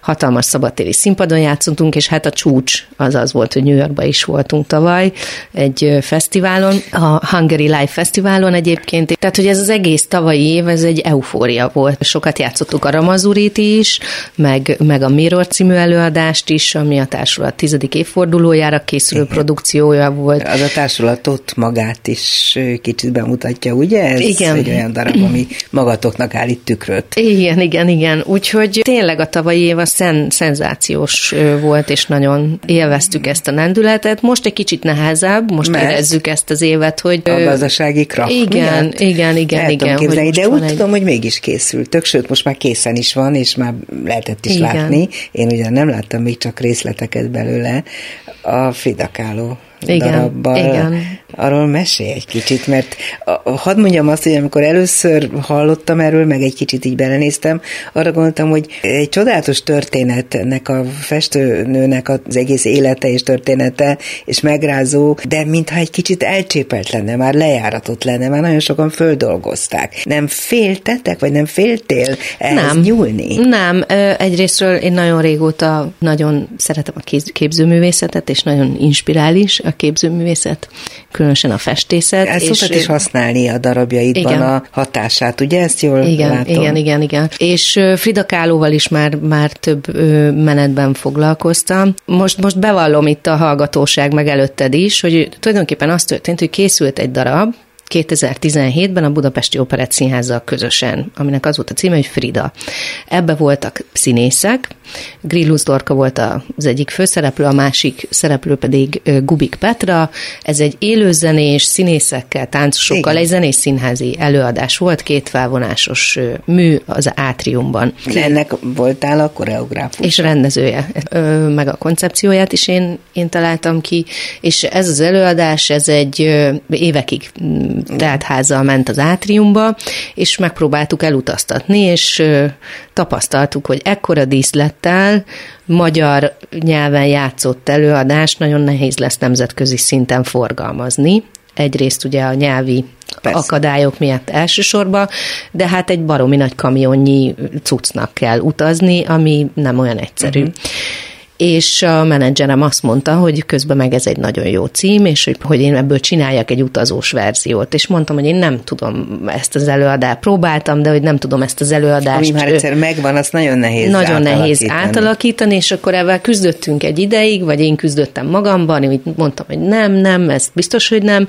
hatalmas szabadtéri színpadon játszottunk, és hát a csúcs csúcs az az volt, hogy New Yorkba is voltunk tavaly egy fesztiválon, a Hungary Live Fesztiválon egyébként. Tehát, hogy ez az egész tavalyi év, ez egy eufória volt. Sokat játszottuk a Ramazurit is, meg, meg a Mirror című előadást is, ami a társulat tizedik évfordulójára készülő Igen. produkciója volt. Az a társulatot magát is kicsit bemutatja, ugye? Ez igen. egy olyan darab, ami magatoknak állít tükröt. Igen, igen, igen. Úgyhogy tényleg a tavalyi év a szen, szenzációs volt, és nagyon élveztük ezt a lendületet. Most egy kicsit nehezebb, most Mert érezzük ezt az évet, hogy... A gazdasági krach Igen, miatt? igen, igen, El igen. Képzelni, de úgy egy... tudom, hogy mégis készültök, sőt, most már készen is van, és már lehetett is igen. látni. Én ugye nem láttam még csak részleteket belőle. A Frida Kahlo igen, darabbal. Igen. Arról mesélj egy kicsit, mert hadd mondjam azt, hogy amikor először hallottam erről, meg egy kicsit így belenéztem, arra gondoltam, hogy egy csodálatos történet ennek a festőnőnek az egész élete és története, és megrázó, de mintha egy kicsit elcsépelt lenne, már lejáratott lenne, már nagyon sokan földolgozták. Nem féltetek, vagy nem féltél ehhez nem, nyúlni? Nem, egyrésztről én nagyon régóta nagyon szeretem a képzőművészetet, és nagyon inspirális a képzőművészet, különösen a festészet. Ezt és is használni a darabjaidban igen. a hatását, ugye? Ezt jól igen, látom. Igen, igen, igen. És Frida Kálóval is már, már több menetben foglalkoztam. Most, most bevallom itt a hallgatóság, meg előtted is, hogy tulajdonképpen az történt, hogy készült egy darab, 2017-ben a Budapesti Operett Színházzal közösen, aminek az volt a címe, hogy Frida. Ebbe voltak színészek, Grillus Dorka volt az egyik főszereplő, a másik szereplő pedig Gubik Petra. Ez egy élőzenés, színészekkel, táncosokkal, Igen. egy zenés színházi előadás volt, két felvonásos mű az átriumban. Ennek voltál a koreográfus. És rendezője, meg a koncepcióját is én, én találtam ki, és ez az előadás, ez egy évekig tehát házzal ment az átriumba, és megpróbáltuk elutaztatni, és tapasztaltuk, hogy ekkora díszlettel magyar nyelven játszott előadást nagyon nehéz lesz nemzetközi szinten forgalmazni. Egyrészt ugye a nyelvi Persze. akadályok miatt elsősorban, de hát egy baromi nagy kamionnyi cuccnak kell utazni, ami nem olyan egyszerű. Uh-huh és a menedzserem azt mondta, hogy közben meg ez egy nagyon jó cím, és hogy, hogy én ebből csináljak egy utazós verziót. És mondtam, hogy én nem tudom ezt az előadást, próbáltam, de hogy nem tudom ezt az előadást. Ami már egyszer megvan, az nagyon nehéz Nagyon átalakítani. nehéz átalakítani, és akkor ebben küzdöttünk egy ideig, vagy én küzdöttem magamban, én mondtam, hogy nem, nem, ez biztos, hogy nem,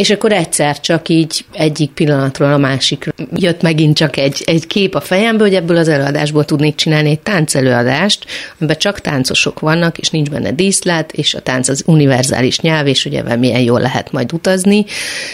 és akkor egyszer csak így egyik pillanatról a másikra jött megint csak egy, egy kép a fejembe, hogy ebből az előadásból tudnék csinálni egy táncelőadást, amiben csak táncosok vannak, és nincs benne díszlet, és a tánc az univerzális nyelv, és ugye milyen jól lehet majd utazni,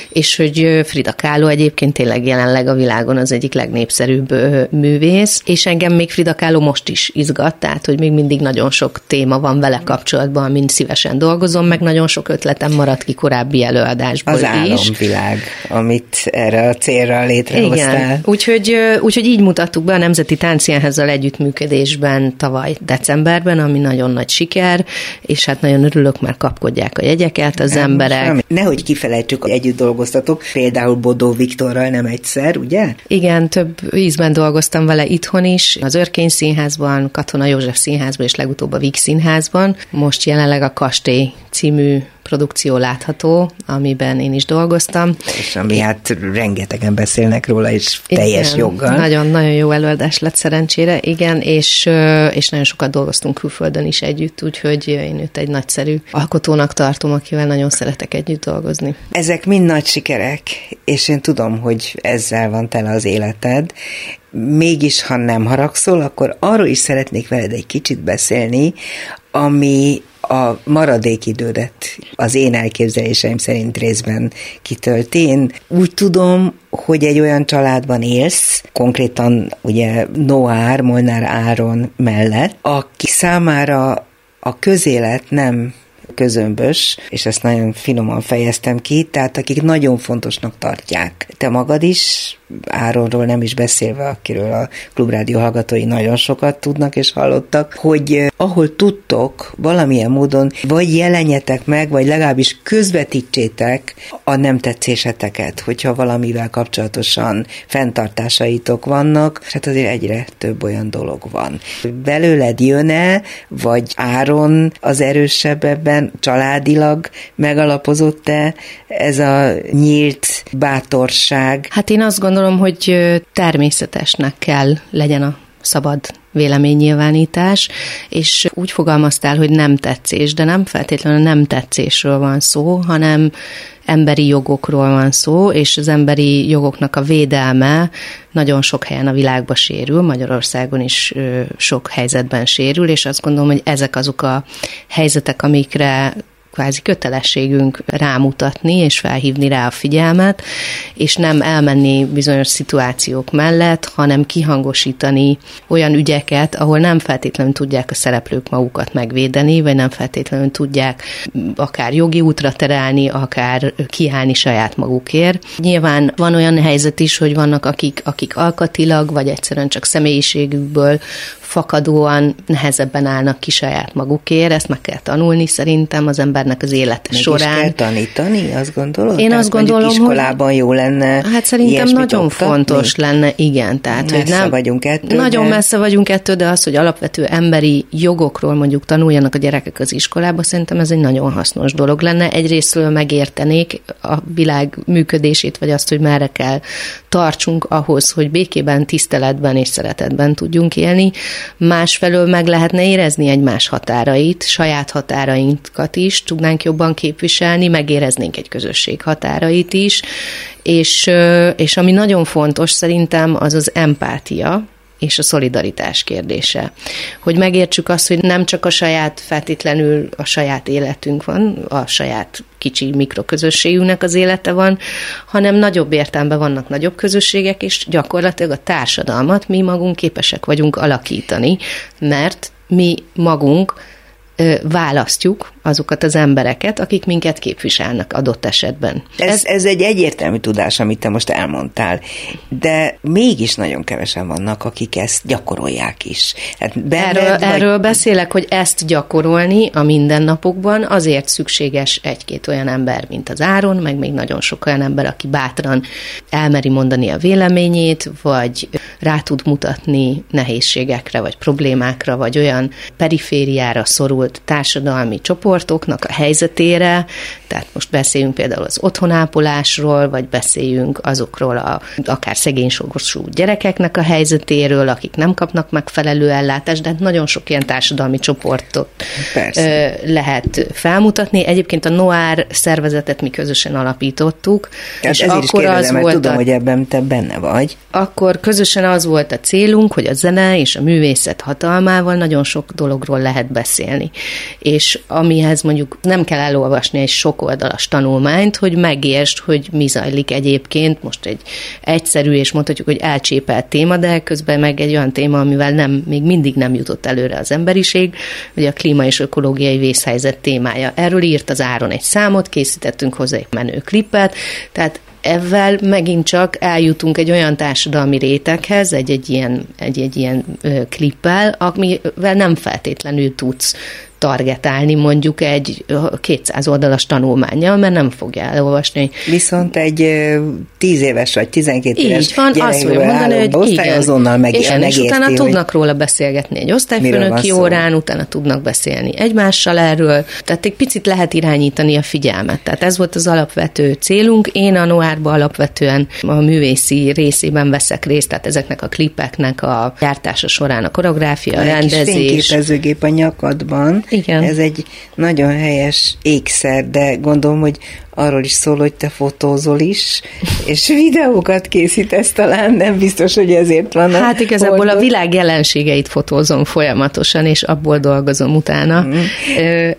és hogy Frida Kahlo egyébként tényleg jelenleg a világon az egyik legnépszerűbb művész, és engem még Frida Kahlo most is izgat, tehát hogy még mindig nagyon sok téma van vele kapcsolatban, amin szívesen dolgozom, meg nagyon sok ötletem maradt ki korábbi előadásból. Az álomvilág, amit erre a célra létrehoztál. Igen, úgyhogy, úgyhogy így mutattuk be a Nemzeti Tánciánházzal együttműködésben tavaly decemberben, ami nagyon nagy siker, és hát nagyon örülök, mert kapkodják a jegyeket az nem, emberek. Nem. Nehogy kifelejtsük, hogy együtt dolgoztatok, például Bodó Viktorral nem egyszer, ugye? Igen, több ízben dolgoztam vele itthon is, az Örkény Színházban, Katona József Színházban, és legutóbb a Víg Színházban. Most jelenleg a Kastély című produkció látható, amiben én is dolgoztam. És ami hát rengetegen beszélnek róla, és teljes igen, joggal. Nagyon-nagyon jó előadás lett szerencsére, igen, és, és nagyon sokat dolgoztunk külföldön is együtt, úgyhogy én őt egy nagyszerű alkotónak tartom, akivel nagyon szeretek együtt dolgozni. Ezek mind nagy sikerek, és én tudom, hogy ezzel van tele az életed, mégis, ha nem haragszol, akkor arról is szeretnék veled egy kicsit beszélni, ami a maradék idődet az én elképzeléseim szerint részben kitölti. Én úgy tudom, hogy egy olyan családban élsz, konkrétan ugye Noár, Molnár Áron mellett, aki számára a közélet nem közömbös, és ezt nagyon finoman fejeztem ki, tehát akik nagyon fontosnak tartják. Te magad is Áronról nem is beszélve, akiről a klubrádió hallgatói nagyon sokat tudnak és hallottak, hogy eh, ahol tudtok, valamilyen módon vagy jelenjetek meg, vagy legalábbis közvetítsétek a nem tetszéseteket, hogyha valamivel kapcsolatosan fenntartásaitok vannak, és hát azért egyre több olyan dolog van. Belőled jön-e, vagy Áron az erősebb ebben, családilag megalapozott-e ez a nyílt bátorság? Hát én azt gondolom, gondolom, hogy természetesnek kell legyen a szabad véleménynyilvánítás, és úgy fogalmaztál, hogy nem tetszés, de nem feltétlenül nem tetszésről van szó, hanem emberi jogokról van szó, és az emberi jogoknak a védelme nagyon sok helyen a világban sérül, Magyarországon is sok helyzetben sérül, és azt gondolom, hogy ezek azok a helyzetek, amikre kvázi kötelességünk rámutatni és felhívni rá a figyelmet, és nem elmenni bizonyos szituációk mellett, hanem kihangosítani olyan ügyeket, ahol nem feltétlenül tudják a szereplők magukat megvédeni, vagy nem feltétlenül tudják akár jogi útra terelni, akár kiállni saját magukért. Nyilván van olyan helyzet is, hogy vannak akik, akik alkatilag, vagy egyszerűen csak személyiségükből fakadóan nehezebben állnak ki saját magukért, ezt meg kell tanulni szerintem az embernek az élete meg során. Is kell tanítani, azt gondolod? Én azt gondolom, iskolában hogy jó lenne Hát szerintem nagyon oktatni? fontos lenne, igen. Tehát, messze hogy nem, vagyunk ettől. Nagyon de... messze vagyunk ettől, de az, hogy alapvető emberi jogokról mondjuk tanuljanak a gyerekek az iskolába, szerintem ez egy nagyon hasznos dolog lenne. Egyrésztről megértenék a világ működését, vagy azt, hogy merre kell tartsunk ahhoz, hogy békében, tiszteletben és szeretetben tudjunk élni másfelől meg lehetne érezni egymás határait, saját határainkat is tudnánk jobban képviselni, megéreznénk egy közösség határait is, és, és ami nagyon fontos szerintem az az empátia, és a szolidaritás kérdése. Hogy megértsük azt, hogy nem csak a saját, feltétlenül a saját életünk van, a saját kicsi mikroközösségünknek az élete van, hanem nagyobb értelemben vannak nagyobb közösségek, és gyakorlatilag a társadalmat mi magunk képesek vagyunk alakítani, mert mi magunk választjuk azokat az embereket, akik minket képviselnek adott esetben. Ez, ez, ez egy egyértelmű tudás, amit te most elmondtál, de mégis nagyon kevesen vannak, akik ezt gyakorolják is. Hát erről, vagy... erről beszélek, hogy ezt gyakorolni a mindennapokban azért szükséges egy-két olyan ember, mint az Áron, meg még nagyon sok olyan ember, aki bátran elmeri mondani a véleményét, vagy rá tud mutatni nehézségekre, vagy problémákra, vagy olyan perifériára szorult társadalmi csoport, csoportoknak a helyzetére, tehát most beszéljünk például az otthonápolásról, vagy beszéljünk azokról a akár szegénysorgosú gyerekeknek a helyzetéről, akik nem kapnak megfelelő ellátást, de hát nagyon sok ilyen társadalmi csoportot Persze. lehet felmutatni. Egyébként a Noár szervezetet mi közösen alapítottuk. Tehát és ezért akkor is kérdezem, az mert volt tudom, a, hogy ebben te benne vagy. Akkor közösen az volt a célunk, hogy a zene és a művészet hatalmával nagyon sok dologról lehet beszélni. És ami amihez mondjuk nem kell elolvasni egy sok oldalas tanulmányt, hogy megértsd, hogy mi zajlik egyébként. Most egy egyszerű és mondhatjuk, hogy elcsépelt téma, de közben meg egy olyan téma, amivel nem, még mindig nem jutott előre az emberiség, hogy a klíma és ökológiai vészhelyzet témája. Erről írt az Áron egy számot, készítettünk hozzá egy menő klipet, tehát ezzel megint csak eljutunk egy olyan társadalmi réteghez, egy-egy ilyen, egy-egy ilyen klippel, amivel nem feltétlenül tudsz targetálni mondjuk egy 200 oldalas tanulmányjal, mert nem fogja elolvasni. Viszont egy 10 éves vagy 12 Így éves van, azt fogja mondani, hogy osztály igen. azonnal meg, igen, és utána hogy tudnak róla beszélgetni egy osztályfőnöki órán, utána tudnak beszélni egymással erről, tehát egy picit lehet irányítani a figyelmet. Tehát ez volt az alapvető célunk. Én a Noárban alapvetően a művészi részében veszek részt, tehát ezeknek a klipeknek a gyártása során a koreográfia, a rendezés. fényképezőgép a nyakadban. Igen. Ez egy nagyon helyes ékszer, de gondolom, hogy arról is szól, hogy te fotózol is, és videókat készítesz talán, nem biztos, hogy ezért van. Hát igazából hordott. a világ jelenségeit fotózom folyamatosan, és abból dolgozom utána. Mm.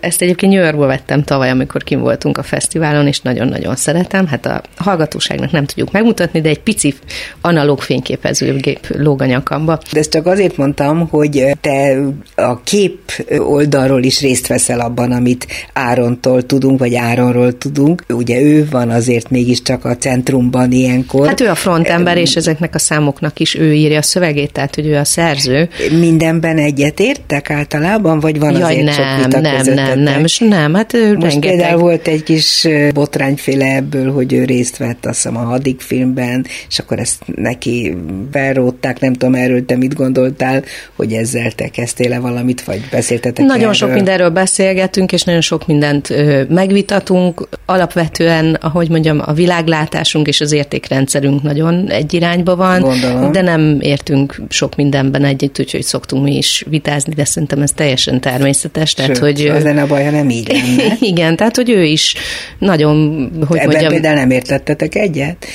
Ezt egyébként New Yorkból vettem tavaly, amikor kim voltunk a fesztiválon, és nagyon-nagyon szeretem. Hát a hallgatóságnak nem tudjuk megmutatni, de egy pici analóg fényképezőgép lóg a nyakamba. De ezt csak azért mondtam, hogy te a kép oldalról is részt veszel abban, amit Árontól tudunk, vagy Áronról tudunk, ugye ő van azért mégiscsak a centrumban ilyenkor. Hát ő a frontember, és ezeknek a számoknak is ő írja a szövegét, tehát hogy ő a szerző. Mindenben egyetértek általában, vagy van Jaj, azért nem, sok vita nem, nem, nem, nem, hát ő Most rengeteg... például volt egy kis botrányféle ebből, hogy ő részt vett azt hiszem a hadik filmben, és akkor ezt neki berótták, nem tudom erről te mit gondoltál, hogy ezzel te kezdtél-e valamit, vagy beszéltetek Nagyon erről? sok mindenről beszélgetünk, és nagyon sok mindent megvitatunk. Alapvetően, ahogy mondjam, a világlátásunk és az értékrendszerünk nagyon egy irányba van, Gondolom. de nem értünk sok mindenben együtt, úgyhogy szoktunk mi is vitázni, de szerintem ez teljesen természetes. Tehát, Sőt, hogy, az lenne a baj, ha nem így lenne. *laughs* Igen, tehát, hogy ő is nagyon, hogy Ebben mondjam... például nem értettetek egyet?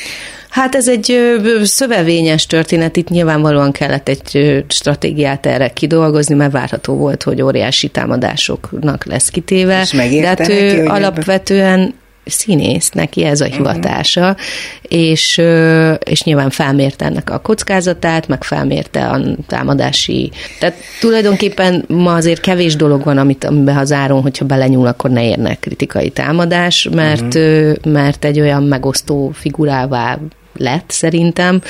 Hát ez egy szövevényes történet, itt nyilvánvalóan kellett egy stratégiát erre kidolgozni, mert várható volt, hogy óriási támadásoknak lesz kitéve. És de hát ő hogy alapvetően színész, neki ez a hivatása, uh-huh. és, és nyilván felmérte ennek a kockázatát, meg felmérte a támadási. Tehát tulajdonképpen ma azért kevés dolog van, amit, amiben az áron, hogyha belenyúl, akkor ne érnek kritikai támadás, mert, uh-huh. mert egy olyan megosztó figurává lett szerintem,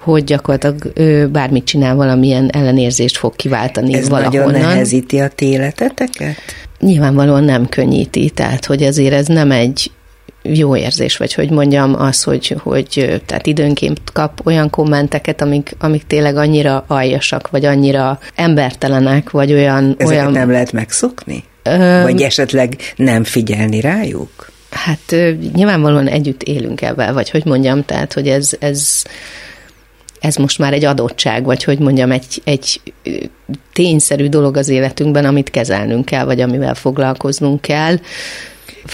hogy gyakorlatilag ő bármit csinál, valamilyen ellenérzést fog kiváltani Ez valahonnan. nagyon nehezíti a ti életeteket? Nyilvánvalóan nem könnyíti, tehát hogy azért ez nem egy jó érzés, vagy hogy mondjam, az, hogy, hogy tehát időnként kap olyan kommenteket, amik, amik tényleg annyira aljasak, vagy annyira embertelenek, vagy olyan... Ezeket olyan, nem lehet megszokni? Öm, vagy esetleg nem figyelni rájuk? Hát nyilvánvalóan együtt élünk ebben, vagy hogy mondjam, tehát, hogy ez, ez, ez most már egy adottság, vagy hogy mondjam, egy, egy tényszerű dolog az életünkben, amit kezelnünk kell, vagy amivel foglalkoznunk kell.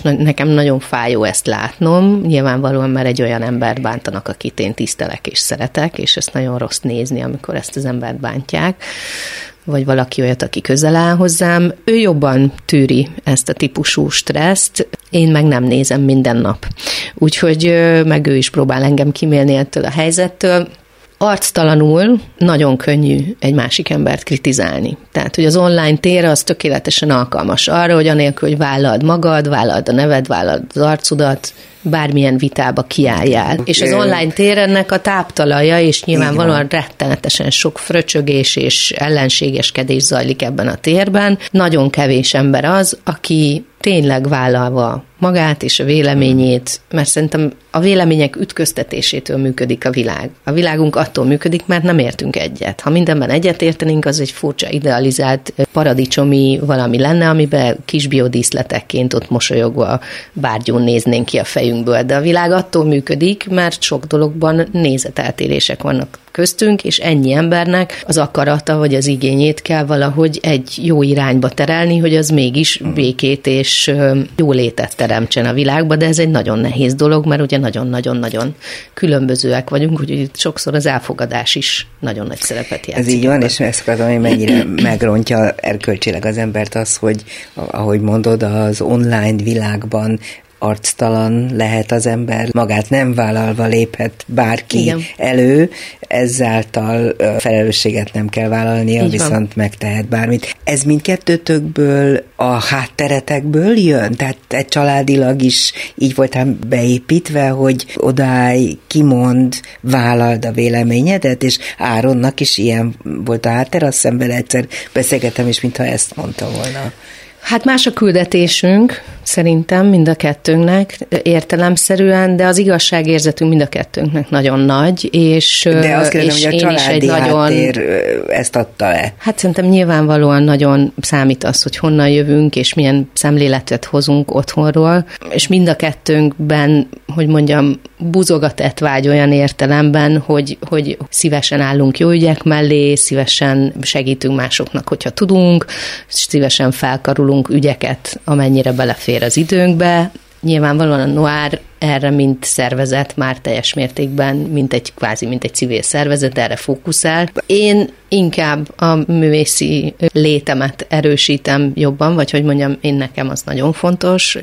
Nekem nagyon fájó ezt látnom, nyilvánvalóan már egy olyan embert bántanak, akit én tisztelek és szeretek, és ezt nagyon rossz nézni, amikor ezt az embert bántják. Vagy valaki olyat, aki közel áll hozzám, ő jobban tűri ezt a típusú stresszt, én meg nem nézem minden nap. Úgyhogy meg ő is próbál engem kimélni ettől a helyzettől, arctalanul nagyon könnyű egy másik embert kritizálni. Tehát, hogy az online tér az tökéletesen alkalmas arra, hogy anélkül, hogy vállald magad, vállald a neved, vállald az arcudat, bármilyen vitába kiálljál. És az online tér ennek a táptalaja, és nyilvánvalóan rettenetesen sok fröcsögés és ellenségeskedés zajlik ebben a térben. Nagyon kevés ember az, aki tényleg vállalva magát és a véleményét, mert szerintem a vélemények ütköztetésétől működik a világ. A világunk attól működik, mert nem értünk egyet. Ha mindenben egyet értenénk, az egy furcsa idealizált paradicsomi valami lenne, amiben kis biodíszletekként ott mosolyogva bárgyún néznénk ki a fejünkből. De a világ attól működik, mert sok dologban nézeteltérések vannak köztünk, és ennyi embernek az akarata vagy az igényét kell valahogy egy jó irányba terelni, hogy az mégis békét és jólétet teremtsen a világba, de ez egy nagyon nehéz dolog, mert ugye nagyon-nagyon-nagyon különbözőek vagyunk, úgyhogy sokszor az elfogadás is nagyon nagy szerepet játszik. Ez így van, és ezt akarom, hogy mennyire *clears throat* megrontja erkölcsileg az embert az, hogy ahogy mondod, az online világban arctalan lehet az ember, magát nem vállalva léphet bárki Igen. elő, ezáltal felelősséget nem kell vállalnia, Így viszont van. megtehet bármit. Ez mindkettőtökből a hátteretekből jön? Tehát egy családilag is így voltál beépítve, hogy odáj, kimond, vállald a véleményedet, és Áronnak is ilyen volt a háttere, azt hiszem vele egyszer beszélgetem, és mintha ezt mondta volna. Hát más a küldetésünk, szerintem mind a kettőnknek értelemszerűen, de az igazságérzetünk mind a kettőnknek nagyon nagy, és De azt kérdem, és hogy a én is egy nagyon... ezt adta-e? Hát szerintem nyilvánvalóan nagyon számít az, hogy honnan jövünk, és milyen szemléletet hozunk otthonról, és mind a kettőnkben, hogy mondjam, buzogatett vágy olyan értelemben, hogy, hogy szívesen állunk jó ügyek mellé, szívesen segítünk másoknak, hogyha tudunk, szívesen felkarulunk ügyeket, amennyire belefér az időnkbe. Nyilvánvalóan a Noir erre, mint szervezet már teljes mértékben, mint egy kvázi, mint egy civil szervezet, erre fókuszál. Én inkább a művészi létemet erősítem jobban, vagy hogy mondjam, én nekem az nagyon fontos,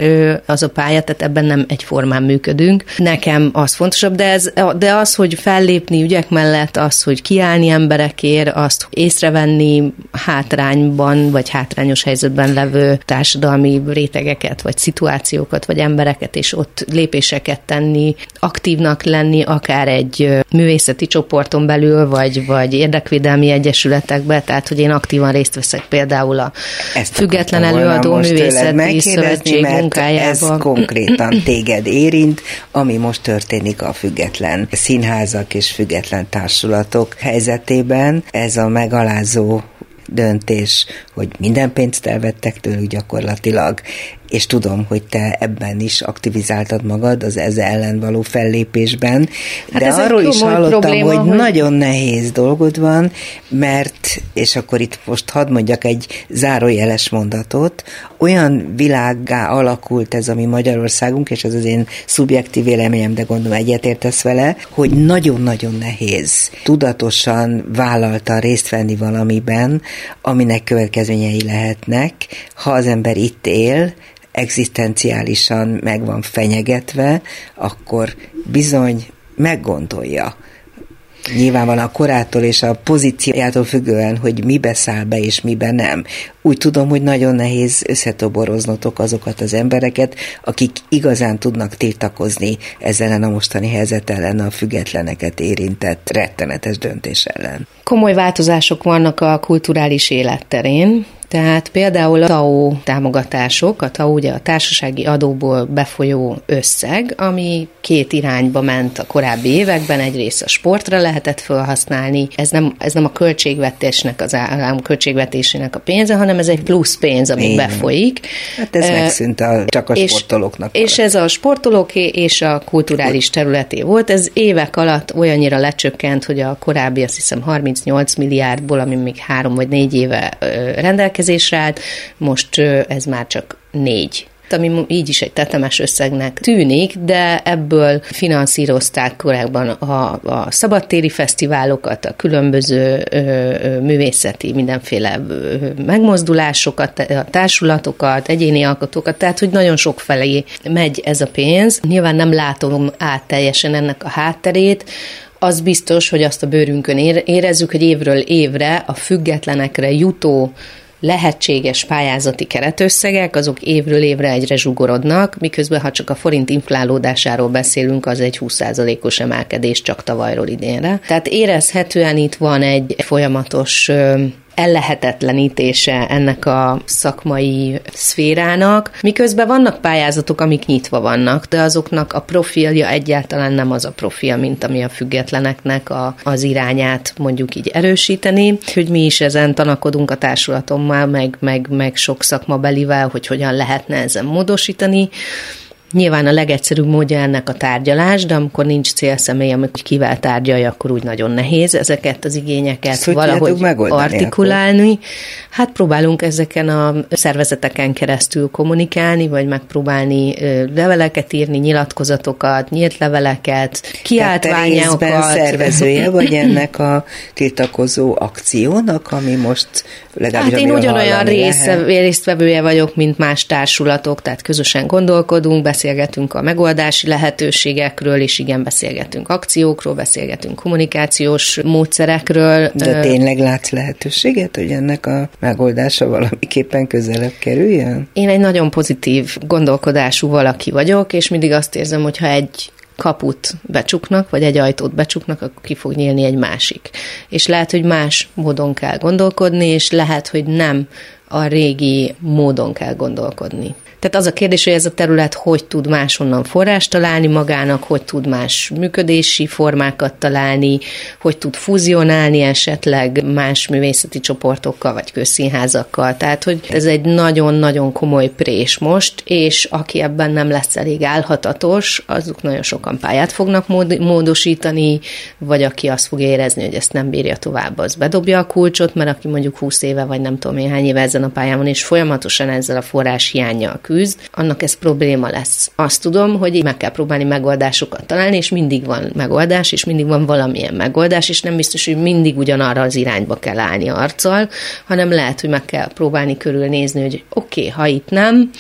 az a pálya, tehát ebben nem egyformán működünk. Nekem az fontosabb, de, ez, de az, hogy fellépni ügyek mellett, az, hogy kiállni emberekért, azt észrevenni hátrányban, vagy hátrányos helyzetben levő társadalmi rétegeket, vagy szituációkat, vagy embereket, és ott lépéseket tenni, aktívnak lenni, akár egy művészeti csoporton belül, vagy, vagy érdekvédelmi egyesületekbe, tehát hogy én aktívan részt veszek például a Ezt Független Előadó Művészeti Szövetség munkájában. Ez konkrétan *clears throat* téged érint, ami most történik a független színházak és független társulatok helyzetében. Ez a megalázó döntés, hogy minden pénzt elvettek tőlük gyakorlatilag, és tudom, hogy te ebben is aktivizáltad magad az ez ellen való fellépésben, hát de arról is hallottam, probléma, hogy, hogy nagyon nehéz dolgod van, mert, és akkor itt most hadd mondjak egy zárójeles mondatot, olyan világgá alakult ez a mi Magyarországunk, és ez az én szubjektív véleményem, de gondolom egyetértesz vele, hogy nagyon-nagyon nehéz tudatosan vállalta részt venni valamiben, aminek következményei lehetnek, ha az ember itt él, egzisztenciálisan meg van fenyegetve, akkor bizony meggondolja. Nyilvánvalóan a korától és a pozíciójától függően, hogy mi beszáll be és mibe nem. Úgy tudom, hogy nagyon nehéz összetoboroznotok azokat az embereket, akik igazán tudnak tiltakozni ezzel a mostani helyzet ellen, a függetleneket érintett rettenetes döntés ellen. Komoly változások vannak a kulturális életterén, tehát például a TAO támogatások, a TAO ugye a társasági adóból befolyó összeg, ami két irányba ment a korábbi években, egyrészt a sportra lehetett felhasználni, ez nem, ez nem a költségvetésnek, az állam költségvetésének a pénze, hanem ez egy plusz pénz, ami Igen. befolyik. Hát ez megszűnt a, csak a és, sportolóknak. És ez a sportolóké és a kulturális területé volt, ez évek alatt olyannyira lecsökkent, hogy a korábbi azt hiszem 38 milliárdból, ami még három vagy négy éve rendelkezik, rendelkezésre állt, most ez már csak négy. Ami így is egy tetemes összegnek tűnik, de ebből finanszírozták korábban a, a szabadtéri fesztiválokat, a különböző ö, ö, művészeti mindenféle megmozdulásokat, a társulatokat, egyéni alkotókat, tehát hogy nagyon sok felé megy ez a pénz. Nyilván nem látom át teljesen ennek a hátterét, az biztos, hogy azt a bőrünkön érezzük, hogy évről évre a függetlenekre jutó lehetséges pályázati keretösszegek, azok évről évre egyre zsugorodnak, miközben ha csak a forint inflálódásáról beszélünk, az egy 20%-os emelkedés csak tavalyról idénre. Tehát érezhetően itt van egy folyamatos ellehetetlenítése ennek a szakmai szférának, miközben vannak pályázatok, amik nyitva vannak, de azoknak a profilja egyáltalán nem az a profil, mint ami a függetleneknek a, az irányát mondjuk így erősíteni, hogy mi is ezen tanakodunk a társulatommal, meg, meg, meg sok szakmabelivel, hogy hogyan lehetne ezen módosítani, Nyilván a legegyszerűbb módja ennek a tárgyalás, de amikor nincs célszemély, amikor kivel tárgyalja, akkor úgy nagyon nehéz ezeket az igényeket Ezt valahogy artikulálni. Akkor? Hát próbálunk ezeken a szervezeteken keresztül kommunikálni, vagy megpróbálni leveleket írni, nyilatkozatokat, nyílt leveleket, kiáltványokat. szervezője vagy ennek a tiltakozó akciónak, ami most legalábbis Hát én ugyanolyan rész, résztvevője vagyok, mint más társulatok, tehát közösen gondolkodunk, beszélgetünk a megoldási lehetőségekről, és igen, beszélgetünk akciókról, beszélgetünk kommunikációs módszerekről. De tényleg látsz lehetőséget, hogy ennek a megoldása valamiképpen közelebb kerüljön? Én egy nagyon pozitív gondolkodású valaki vagyok, és mindig azt érzem, hogy ha egy kaput becsuknak, vagy egy ajtót becsuknak, akkor ki fog nyílni egy másik. És lehet, hogy más módon kell gondolkodni, és lehet, hogy nem a régi módon kell gondolkodni. Tehát az a kérdés, hogy ez a terület hogy tud máshonnan forrást találni magának, hogy tud más működési formákat találni, hogy tud fúzionálni esetleg más művészeti csoportokkal, vagy közszínházakkal. Tehát, hogy ez egy nagyon-nagyon komoly prés most, és aki ebben nem lesz elég állhatatos, azok nagyon sokan pályát fognak módosítani, vagy aki azt fog érezni, hogy ezt nem bírja tovább, az bedobja a kulcsot, mert aki mondjuk 20 éve, vagy nem tudom én hány éve ezen a pályán és folyamatosan ezzel a forrás hiányjal küzd, annak ez probléma lesz. Azt tudom, hogy meg kell próbálni megoldásokat találni, és mindig van megoldás, és mindig van valamilyen megoldás, és nem biztos, hogy mindig ugyanarra az irányba kell állni arccal, hanem lehet, hogy meg kell próbálni körülnézni, hogy oké, okay, ha itt nem,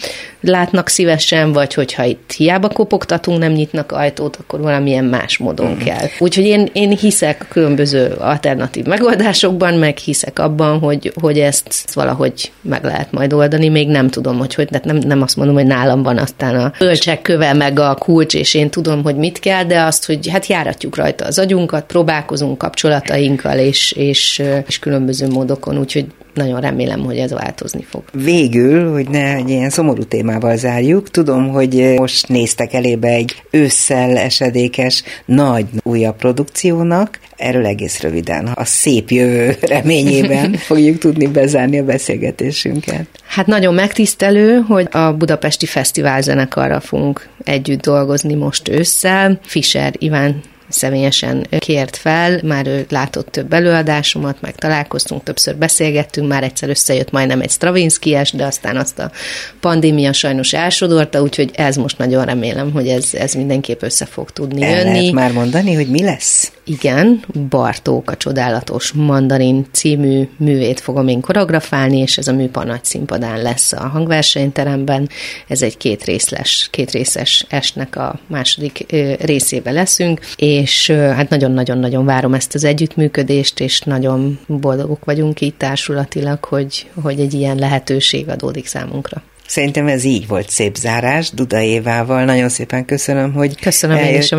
látnak szívesen, vagy hogyha itt hiába kopogtatunk, nem nyitnak ajtót, akkor valamilyen más módon mm. kell. Úgyhogy én, én hiszek a különböző alternatív megoldásokban, meg hiszek abban, hogy, hogy ezt valahogy meg lehet majd oldani. Még nem tudom, hogy hogy, nem, nem azt mondom, hogy nálam van aztán a bölcsekköve, meg a kulcs, és én tudom, hogy mit kell, de azt, hogy hát járatjuk rajta az agyunkat, próbálkozunk kapcsolatainkkal, és, és, és különböző módokon, úgyhogy nagyon remélem, hogy ez változni fog. Végül, hogy ne egy ilyen szomorú témával zárjuk, tudom, hogy most néztek elébe egy ősszel esedékes nagy újabb produkciónak, erről egész röviden, a szép jövő *laughs* reményében fogjuk tudni bezárni a beszélgetésünket. Hát nagyon megtisztelő, hogy a Budapesti Fesztivál zenekarra fogunk együtt dolgozni most ősszel. Fischer Iván személyesen kért fel, már ő látott több előadásomat, meg találkoztunk, többször beszélgettünk, már egyszer összejött majdnem egy stravinsky de aztán azt a pandémia sajnos elsodorta, úgyhogy ez most nagyon remélem, hogy ez, ez mindenképp össze fog tudni El jönni. Lehet már mondani, hogy mi lesz? Igen, Bartók a csodálatos mandarin című művét fogom én koreografálni, és ez a műpa nagy színpadán lesz a hangversenyteremben. Ez egy két részles, két részes esnek a második részébe leszünk, és hát nagyon-nagyon-nagyon várom ezt az együttműködést, és nagyon boldogok vagyunk itt társulatilag, hogy, hogy egy ilyen lehetőség adódik számunkra. Szerintem ez így volt szép zárás Duda Évával. Nagyon szépen köszönöm, hogy köszönöm én is a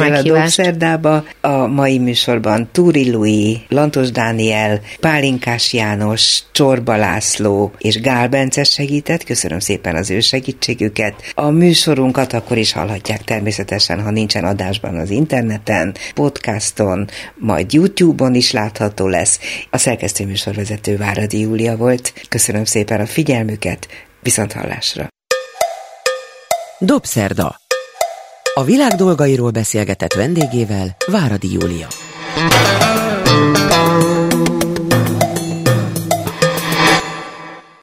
a A mai műsorban Túri Lui, Lantos Dániel, Pálinkás János, Csorba László és Gál Bence segített. Köszönöm szépen az ő segítségüket. A műsorunkat akkor is hallhatják természetesen, ha nincsen adásban az interneten, podcaston, majd YouTube-on is látható lesz. A szerkesztő műsorvezető Váradi Júlia volt. Köszönöm szépen a figyelmüket, Viszont hallásra. Dobszerda. A világ dolgairól beszélgetett vendégével Váradi Júlia.